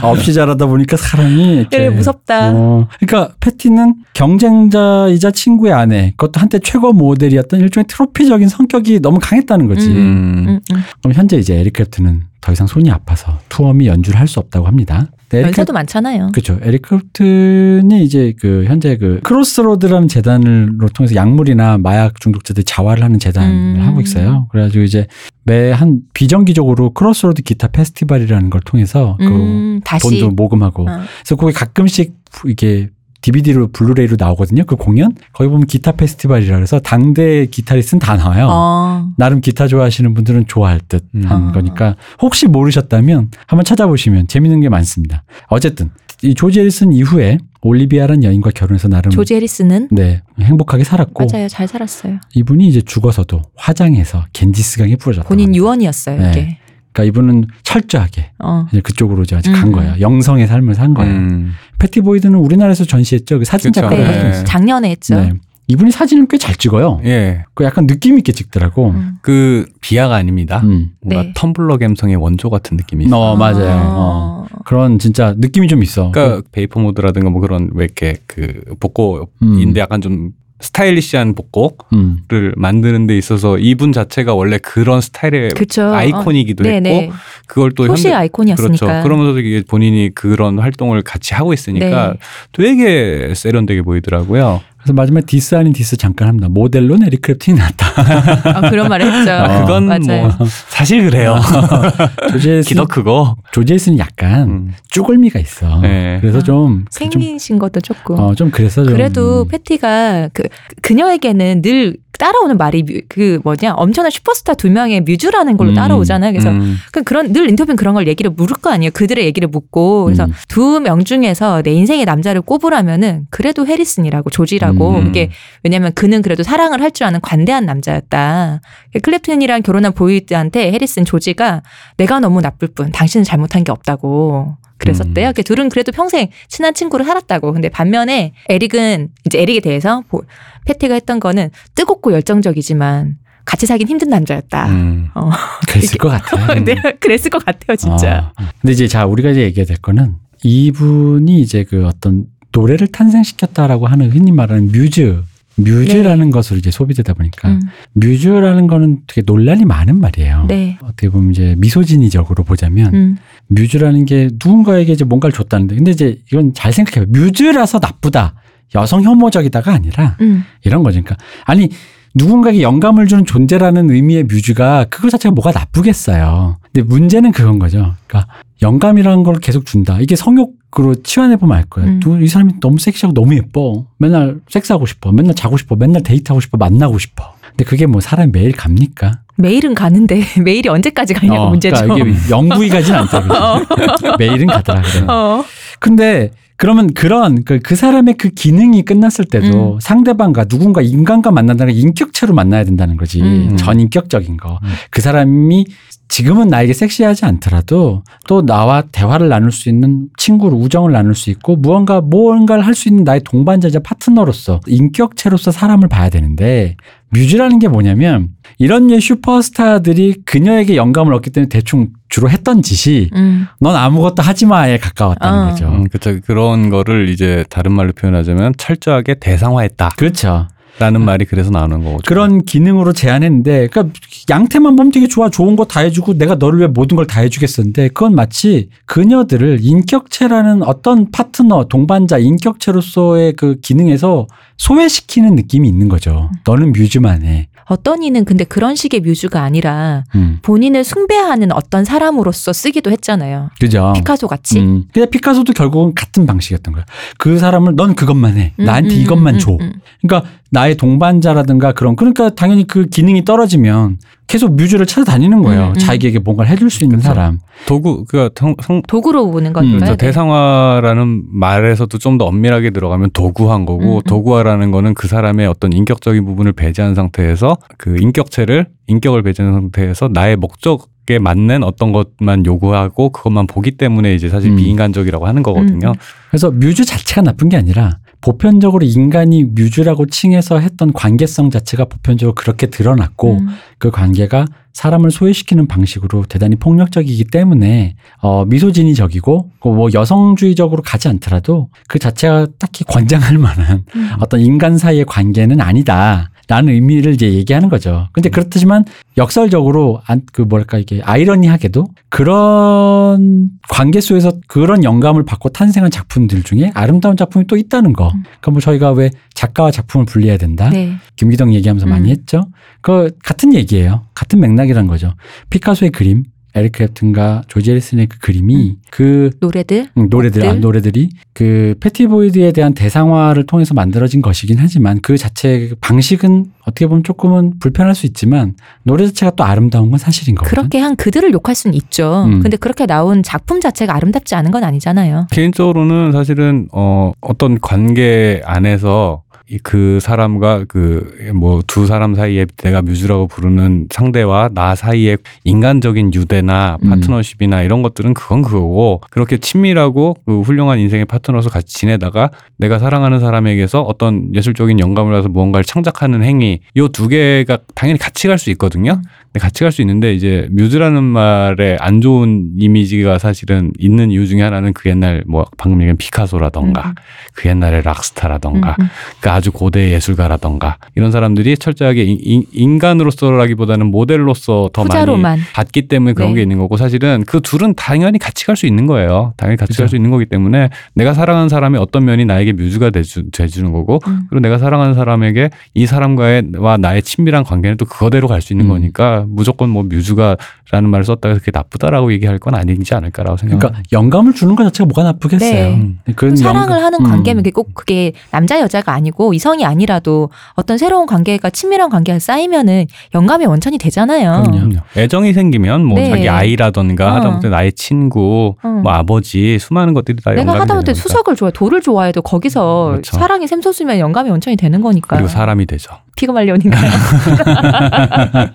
없이 자라다 보니까 사람이 이렇게 그래 무섭다. 어, 그러니까 패티는 경쟁자이자 친구의 아내, 그것도 한때 최고 모델이었던 일종의 트로피적인 성격이 너무 강했다는 거지. 음. 음. 음, 음. 그럼 현재 이제 에릭 클랩튼은 더 이상 손이 아파서 투어 및 연주를 할 수 없다고 합니다. 근데 에릭 연세도 많잖아요. 그렇죠. 에릭 클랩튼이 이제 그 현재 그 Crossroad라는 재단으로 통해서 약물이나 마약 중독자들 자활을 하는 재단을 음. 하고 있어요. 그래가지고 이제 매 한 비정기적으로 Crossroad 기타 페스티벌이라는 걸 통해서 음, 그 다시 돈도 모금하고 어. 그래서 거기 가끔씩 이게 DVD로 Blu-ray로 나오거든요. 그 공연 거기 보면 기타 페스티벌이라 그래서 당대 기타리스트는 다 나와요. 어. 나름 기타 좋아하시는 분들은 좋아할 듯한 음. 거니까 혹시 모르셨다면 한번 찾아보시면 재밌는 게 많습니다. 어쨌든 이 조지 해리슨 이후에 올리비아라는 여인과 결혼해서 나름 조지 해리슨은 네 행복하게 살았고 맞아요. 잘 살았어요. 이분이 이제 죽어서도 화장해서 겐지스강에 뿌려졌다. 본인 유언이었어요. 네. 이게. 그러니까 이분은 철저하게 어. 이제 그쪽으로 이제 간 음. 거예요. 영성의 삶을 산 거예요. 음. 패티 보이드는 우리나라에서 전시했죠. 그 사진. 작가를 네. 있어요. 작년에 했죠. 네. 이분이 사진을 꽤 잘 찍어요. 예. 그 약간 느낌 있게 찍더라고. 음. 그 비하가 아닙니다. 음. 뭔가 네. Tumblr 감성의 원조 같은 느낌이 있어요. 어, 맞아요. 어. 그런 진짜 느낌이 좀 있어. 그러니까 vapor 모드라든가 뭐 그런 왜 이렇게 그 복고인데 약간 좀 스타일리시한 복고를 음. 만드는 데 있어서 이분 자체가 원래 그런 스타일의 그쵸. 아이콘이기도 어. 했고. 그걸 또 현대 아이콘이었으니까. 그렇죠. 그러면서 이게 본인이 그런 활동을 같이 하고 있으니까 네. 되게 세련되게 보이더라고요. 그래서 마지막에 디스 아닌 디스 잠깐 합니다. 모델로 에릭 클랩튼이 나왔다. 아, 그런 말을 했죠. 어. 그건 맞아요. 뭐 사실 그래요. 조제슨 기도 크고. 조제슨이 약간 음. 쭈글미가 있어. 네. 그래서 좀 좀, 생기신 것도 조금. 어, 좀 그래서 좀 그래도 음. 패티가 그 그녀에게는 늘 따라오는 말이 뮤- 그 뭐냐 엄청난 슈퍼스타 두 명의 뮤즈라는 걸로 음, 따라오잖아요. 그래서 음. 그 그런 늘 인터뷰는 그런 걸 얘기를 물을 거 아니에요. 그들의 얘기를 묻고 그래서 음. 두명 중에서 내 인생의 남자를 꼽으라면은 그래도 해리슨이라고 조지라고 음. 이게 왜냐면 그는 그래도 사랑을 할 줄 아는 관대한 남자였다. 클랩튼이랑 결혼한 보이드한테 해리슨 조지가 내가 너무 나쁠 뿐 당신은 잘못한 게 없다고 그랬었대요. 음. 그 둘은 그래도 평생 친한 친구를 살았다고. 근데 반면에 에릭은 이제 에릭에 대해서 보- 패티가 했던 거는 뜨겁고 열정적이지만 같이 살긴 힘든 남자였다. 음. 어. 그랬을 것 같아. 네, 그랬을 것 같아요, 진짜. 어. 근데 이제 자 우리가 이제 얘기해야 될 거는 이분이 이제 그 어떤 노래를 탄생시켰다라고 하는 흔히 말하는 뮤즈 뮤즈라는 것으로 이제 소비되다 보니까 음, 뮤즈라는 거는 되게 논란이 많은 말이에요. 네. 어떻게 보면 이제 미소진이적으로 보자면 음, 뮤즈라는 게 누군가에게 이제 뭔가를 줬다는데 근데 이제 이건 잘 생각해요. 뮤즈라서 나쁘다. 여성 혐오적이다가 아니라 음, 이런 거죠. 그러니까 아니 누군가에게 영감을 주는 존재라는 의미의 뮤즈가 그거 자체가 뭐가 나쁘겠어요. 근데 문제는 그건 거죠. 그러니까 영감이라는 걸 계속 준다. 이게 성욕으로 치환해 보면 알 거예요. 음. 또이 사람이 너무 섹시하고 너무 예뻐. 맨날 섹스하고 싶어. 맨날 자고 싶어. 맨날 데이트하고 싶어. 만나고 싶어. 근데 그게 뭐 사람이 매일 갑니까? 매일은 가는데 매일이 언제까지 가냐고 어, 문제죠. 그러니까 이게 영구히 가진 않다. 그죠? 매일은 가더라. 그래. 어, 근데 그러면 그런 그, 그 사람의 그 기능이 끝났을 때도 음. 상대방과 누군가 인간과 만난다는 게 인격체로 만나야 된다는 거지. 음. 전인격적인 거. 음. 그 사람이 지금은 나에게 섹시하지 않더라도 또 나와 대화를 나눌 수 있는 친구로 우정을 나눌 수 있고 무언가 무언가를 할 수 있는 나의 동반자자 파트너로서 인격체로서 사람을 봐야 되는데 뮤즈라는 게 뭐냐면 이런 류의 슈퍼스타들이 그녀에게 영감을 얻기 때문에 대충 주로 했던 짓이 음. 넌 아무것도 하지 마에 가까웠다는 어. 거죠. 음, 그쵸. 그런 거를 이제 다른 말로 표현하자면 철저하게 대상화했다. 그렇죠. 라는 말이 그래서 나오는 거죠. 그런 기능으로 제안했는데, 그러니까 양태만 보면 되게 좋아, 좋은 거 다 해주고 내가 너를 위해 모든 걸 다 해주겠었는데, 그건 마치 그녀들을 인격체라는 어떤 파트너, 동반자, 인격체로서의 그 기능에서 소외시키는 느낌이 있는 거죠. 너는 뮤즈만 해. 어떤 이는 근데 그런 식의 뮤즈가 아니라 음. 본인을 숭배하는 어떤 사람으로서 쓰기도 했잖아요. 그죠. 피카소 같이. 음. 근데 피카소도 결국은 같은 방식이었던 거야. 그 사람을 넌 그것만 해. 음, 나한테 음, 이것만 음, 줘. 음. 그러니까 나의 동반자라든가 그런 그러니까 당연히 그 기능이 떨어지면 계속 뮤즈를 찾아다니는 거예요. 음, 음. 자기에게 뭔가를 해줄 수 있는 그쵸. 사람. 도구, 그, 성, 성, 도구로 보는 음, 거니까요. 그렇죠. 네. 대상화라는 말에서도 좀 더 엄밀하게 들어가면 도구한 거고 음, 음. 도구화라는 거는 그 사람의 어떤 인격적인 부분을 배제한 상태에서 그 인격체를 인격을 배제한 상태에서 나의 목적 에 맞는 어떤 것만 요구하고 그것만 보기 때문에 이제 사실 음. 비인간적이라고 하는 거거든요. 음. 그래서 뮤즈 자체가 나쁜 게 아니라 보편적으로 인간이 뮤즈라고 칭해서 했던 관계성 자체가 보편적으로 그렇게 드러났고 음. 그 관계가 사람을 소외시키는 방식으로 대단히 폭력적이기 때문에 어 미소진이적이고 그뭐 여성주의적으로 가지 않더라도 그 자체가 딱히 권장할 만한 음. 어떤 인간 사이의 관계는 아니다. 라는 의미를 이제 얘기하는 거죠. 근데 그렇지만 역설적으로 안, 그 뭐랄까 이게 아이러니하게도 그런 관계 속에서 그런 영감을 받고 탄생한 작품들 중에 아름다운 작품이 또 있다는 거. 음. 그러니까 뭐 저희가 왜 작가와 작품을 분리해야 된다. 네. 김기덕 얘기하면서 많이 음. 했죠. 그 같은 얘기예요. 같은 맥락이란 거죠. 피카소의 그림, 에릭 크랩튼과 조지 해리슨의 그 그림이 그 노래들. 음, 노래들, 아. 노래들이 그 패티보이드에 대한 대상화를 통해서 만들어진 것이긴 하지만 그 자체 방식은 어떻게 보면 조금은 불편할 수 있지만 노래 자체가 또 아름다운 건 사실인 거거든. 그렇게 한 그들을 욕할 수는 있죠. 음. 근데 그렇게 나온 작품 자체가 아름답지 않은 건 아니잖아요. 개인적으로는 사실은 어 어떤 관계 안에서 이 그 사람과 그 뭐 두 사람 사이에 내가 뮤즈라고 부르는 상대와 나 사이의 인간적인 유대나 음. 파트너십이나 이런 것들은 그건 그거고 그렇게 친밀하고 그 훌륭한 인생의 파트너로서 같이 지내다가 내가 사랑하는 사람에게서 어떤 예술적인 영감을 받아서 무언가를 창작하는 행위 요 두 개가 당연히 같이 갈 수 있거든요. 근데 같이 갈 수 있는데 이제 뮤즈라는 말에 안 좋은 이미지가 사실은 있는 이유 중에 하나는 그 옛날 뭐 방금 얘기한 피카소라던가 음, 그 옛날의 락스타라던가 음, 음. 그 아주 고대 예술가라던가 이런 사람들이 철저하게 인, 인간으로서라기보다는 모델로서 더 많이 후자로만. 봤기 때문에 그런 네. 게 있는 거고 사실은 그 둘은 당연히 같이 갈 수 있는 거예요. 당연히 같이 그죠. 갈수 있는 거기 때문에 내가 사랑하는 사람의 어떤 면이 나에게 뮤즈가 돼주, 돼주는 거고 음. 그리고 내가 사랑하는 사람에게 이 사람과의 와 나의 친밀한 관계는 또 그거대로 갈 수 있는 음. 거니까 무조건 뭐 뮤즈가라는 말을 썼다가 그게 나쁘다라고 얘기할 건 아니지 않을까라고 생각합니다. 그러니까 영감을 주는 것 자체가 뭐가 나쁘겠어요. 네. 음. 사랑을 영감- 하는 음. 관계면 그게 꼭 그게 남자 여자가 아니고 이성이 아니라도 어떤 새로운 관계가 친밀한 관계가 쌓이면은 영감의 원천이 되잖아요. 그럼요. 그럼요. 애정이 생기면 뭐 네. 자기 아이라던가 어. 하다못해 나의 친구, 어. 뭐 아버지 수많은 것들이 다 내가 영감이 하다못해. 수석을 좋아해, 돌을 좋아해도 거기서 그렇죠. 사랑이 샘솟으면 영감의 원천이 되는 거니까. 그리고 사람이 되죠. 피그말리온인가요?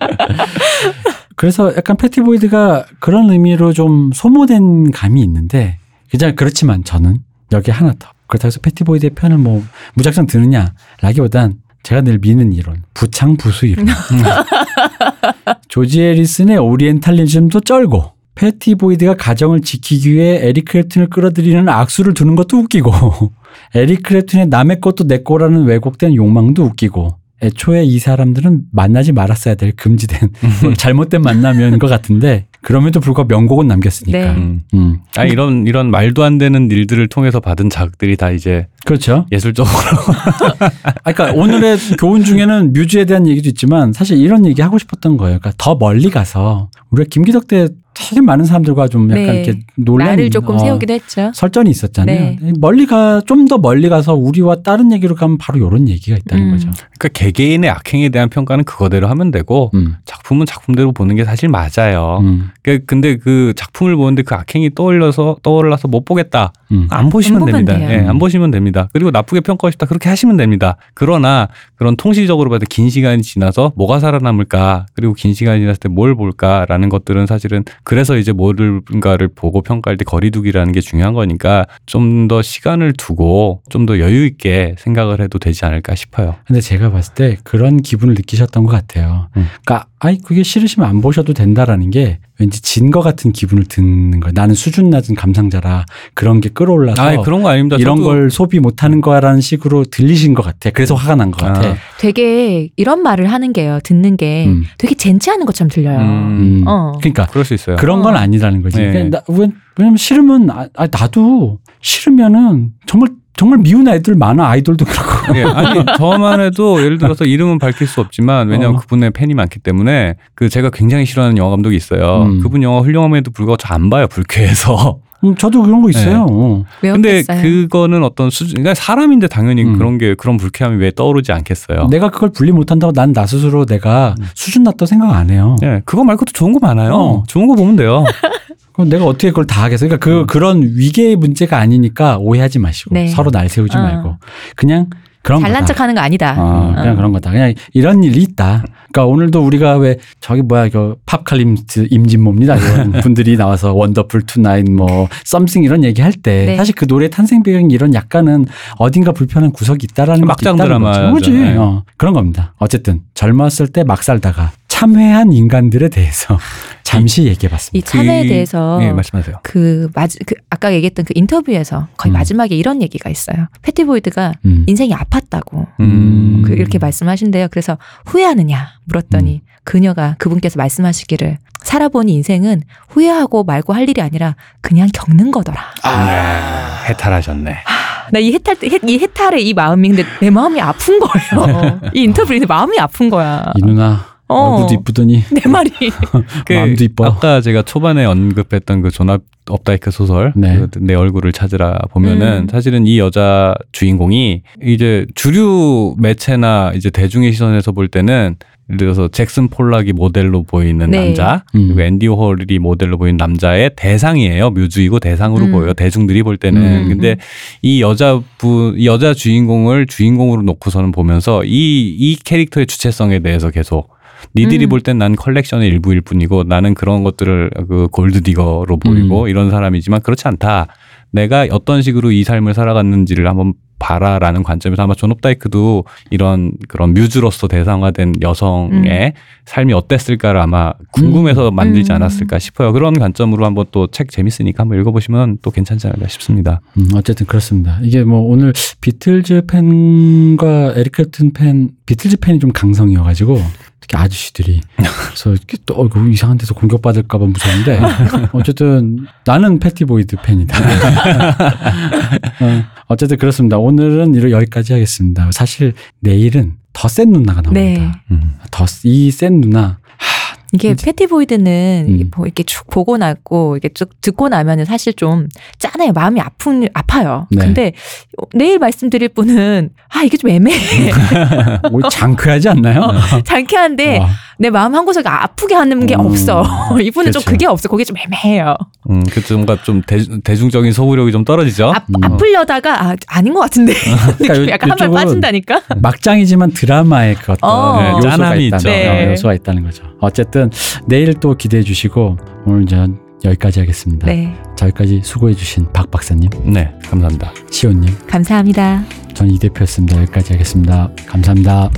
그래서 약간 패티보이드가 그런 의미로 좀 소모된 감이 있는데 그냥 그렇지만 저는 여기 하나 더 그렇다고 해서 패티보이드의 편을 뭐 무작정 드느냐 라기보단 제가 늘 미는 이론 부창부수 이론 조지 해리슨의 오리엔탈리즘도 쩔고 패티 보이드가 가정을 지키기 위해 에릭 클랩튼을 끌어들이는 악수를 두는 것도 웃기고 에릭 클랩튼의 남의 것도 내 거라는 왜곡된 욕망도 웃기고 애초에 이 사람들은 만나지 말았어야 될 금지된 뭐 잘못된 만남인 것 같은데 그럼에도 불구하고 명곡은 남겼으니까. 네. 음. 음. 아 이런 이런 말도 안 되는 일들을 통해서 받은 자극들이 다 이제 그렇죠. 예술적으로 아, 그러니까 오늘의 교훈 중에는 뮤즈에 대한 얘기도 있지만 사실 이런 얘기 하고 싶었던 거예요. 그러니까 더 멀리 가서 우리가 김기덕 때 되게 많은 사람들과 좀 약간 네. 이렇게 논란이 나를 조금 어, 세우기도 했죠. 설전이 있었잖아요. 네. 멀리 가 좀 더 멀리 가서 우리와 다른 얘기로 가면 바로 이런 얘기가 있다는 음. 거죠. 그러니까 개개인의 악행에 대한 평가는 그거대로 하면 되고 음. 작품은 작품대로 보는 게 사실 맞아요. 음. 그- 근데 그 작품을 보는데 그 악행이 떠올려서 떠올라서 못 보겠다. 음. 안 보시면 됩니다. 돼요. 예, 안 보시면 됩니다. 그리고 나쁘게 평가하고 싶다 그렇게 하시면 됩니다. 그러나 그런 통시적으로 때긴 시간이 지나서 뭐가 살아남을까 그리고 긴 시간이 지났을 때 뭘 볼까라는 것들은 사실은 그래서 이제 뭔가를 보고 평가할 때 거리두기라는 게 중요한 거니까 좀 더 시간을 두고 좀 더 여유 있게 생각을 해도 되지 않을까 싶어요. 근데 제가 봤을 때 그런 기분을 느끼셨던 것 같아요. 음. 그러니까 아이 그게 싫으시면 안 보셔도 된다라는 게 왠지 진것 같은 기분을 듣는 거예요. 나는 수준 낮은 감상자라 그런 게 끌어올라서 아 그런 거 아닙니다. 이런 저도- 걸 소비 못 하는 거라는 식으로 들리신 것 같아. 그래서 화가 난 것 같아. 아. 되게 이런 말을 하는 게요. 듣는 게 음. 되게 젠치하는 것처럼 들려요. 음, 음. 어. 그러니까 그럴 수 있어요. 그런 건 어. 아니라는 거지. 네. 그러니까 나- 왜, 왜냐면 싫으면 아, 아, 나도 싫으면은 정말 정말 미운 애들 많아 아이돌도 그렇고. 예, 아니 저만 해도 예를 들어서 이름은 밝힐 수 없지만 왜냐하면 어. 그분의 팬이 많기 때문에 그 제가 굉장히 싫어하는 영화 감독이 있어요. 음. 그분 영화 훌륭함에도 불구하고 저 안 봐요 불쾌해서. 음, 저도 그런 거 있어요. 어. 근데. 그거는 어떤 수준, 그러니까 사람인데 당연히 음. 그런 게 그런 불쾌함이 왜 떠오르지 않겠어요. 내가 그걸 분리 못한다고 난 나 스스로 내가 음. 수준 낮다고 생각 안 해요. 예, 그거 말고도 좋은 거 많아요. 어. 좋은 거 보면 돼요. 그럼 내가 어떻게 그걸 다 하겠어? 그러니까 음. 그 그런 위계의 문제가 아니니까 오해하지 마시고 네. 서로 날 세우지 어. 말고 그냥 그런 잘난 거다. 척하는 거 아니다. 어, 그냥 어. 그런 거다. 그냥 이런 일이 있다. 그러니까 오늘도 우리가 왜 저기 뭐야 그 팝 칼럼니스트 임진모입니다. 이런 분들이 나와서 Wonderful Tonight 뭐 Something 이런 얘기 할 때 네. 사실 그 노래 탄생 배경이 이런 약간은 어딘가 불편한 구석이 있다라는 막장 드라마죠. 거죠. 그지? 네. 어, 그런 겁니다. 어쨌든 젊었을 때 막 살다가 참회한 인간들에 대해서 잠시 얘기해 봤습니다. 이 참회에 그- 대해서 예, 말씀하세요. 그, 마지, 그 아까 얘기했던 그 인터뷰에서 거의 음. 마지막에 이런 얘기가 있어요. 패티 보이드가 음. 인생이 아팠다고 음. 그 이렇게 말씀하신대요. 그래서 후회하느냐 물었더니 그녀가 그분께서 말씀하시기를 살아보니 인생은 후회하고 말고 할 일이 아니라 그냥 겪는 거더라. 네, 해탈하셨네. 나이 해탈 때- 이 해탈의 이 마음이 근데 내 마음이 아픈 거예요. 이 인터뷰인데 마음이 아픈 거야. 이 누나 어. 얼굴도 이쁘더니 내 말이 그 마음도 이뻐. 아까 제가 초반에 언급했던 그 존 업다이크 소설 네. 그 내 얼굴을 찾으라 보면은 음. 사실은 이 여자 주인공이 이제 주류 매체나 이제 대중의 시선에서 볼 때는 예를 들어서 잭슨 폴락이 모델로 보이는 네. 남자 음. 그리고 앤디 워홀이 모델로 보이는 남자의 대상이에요 뮤즈이고 대상으로 음. 보여요 대중들이 볼 때는 음. 근데 이 여자분 이 여자 주인공을 주인공으로 놓고서는 보면서 이 이 캐릭터의 주체성에 대해서 계속 니들이 음. 볼땐 난 컬렉션의 일부일 뿐이고 나는 그런 것들을 그 gold digger로 보이고 이런 사람이지만 그렇지 않다. 내가 어떤 식으로 이 삶을 살아갔는지를 한번 봐라라는 관점에서 아마 존 업다이크도 이런 그런 뮤즈로서 대상화된 여성의 삶이 어땠을까를 아마 궁금해서 만들지 음. 않았을까 싶어요. 그런 관점으로 한번 또 책 재밌으니까 한번 읽어보시면 또 괜찮지 않을까 싶습니다. 음, 어쨌든 그렇습니다. 이게 뭐 오늘 비틀즈 팬과 에릭 클랩튼 팬, 비틀즈 팬이 좀 강성이어가지고 특히 아저씨들이 그래서 이렇게 또 어이구, 이상한 데서 공격받을까봐 무서운데 어쨌든 나는 패티보이드 팬이다. 어, 어쨌든 그렇습니다. 오늘은 이러 여기까지 하겠습니다. 사실 내일은 더 센 누나가 나옵니다. 네. 음. 더이 센 누나 이게 패티보이드는 음. 뭐 이렇게 쭉 보고 나고 이렇게 쭉 듣고 나면은 사실 좀 짠해요. 마음이 아픈 아파요. 네. 근데 내일 말씀드릴 분은 아 이게 좀 애매해. 뭐 장쾌하지 않나요? 장쾌한데 어. 내 마음 한 구석이 아프게 하는 게 음. 없어. 이분은 좀 그렇죠. 그게 없어. 그게 좀 애매해요. 음, 그쵸. 뭔가 좀 대, 대중적인 소구력이 좀 떨어지죠. 아, 음. 아플려다가 아, 아닌 것 같은데 그러니까 요- 약간 한 발 빠진다니까. 막장이지만 드라마의 그 어떤 어. 네, 요소가. 거, 네. 어, 요소가 있다는 거죠. 어쨌든 내일 또 기대해 주시고 오늘 이제 여기까지 하겠습니다. 네. 저기까지 수고해 주신 박 박사님, 네, 감사합니다. 시온님, 감사합니다. 전 이 대표였습니다. 여기까지 하겠습니다. 감사합니다.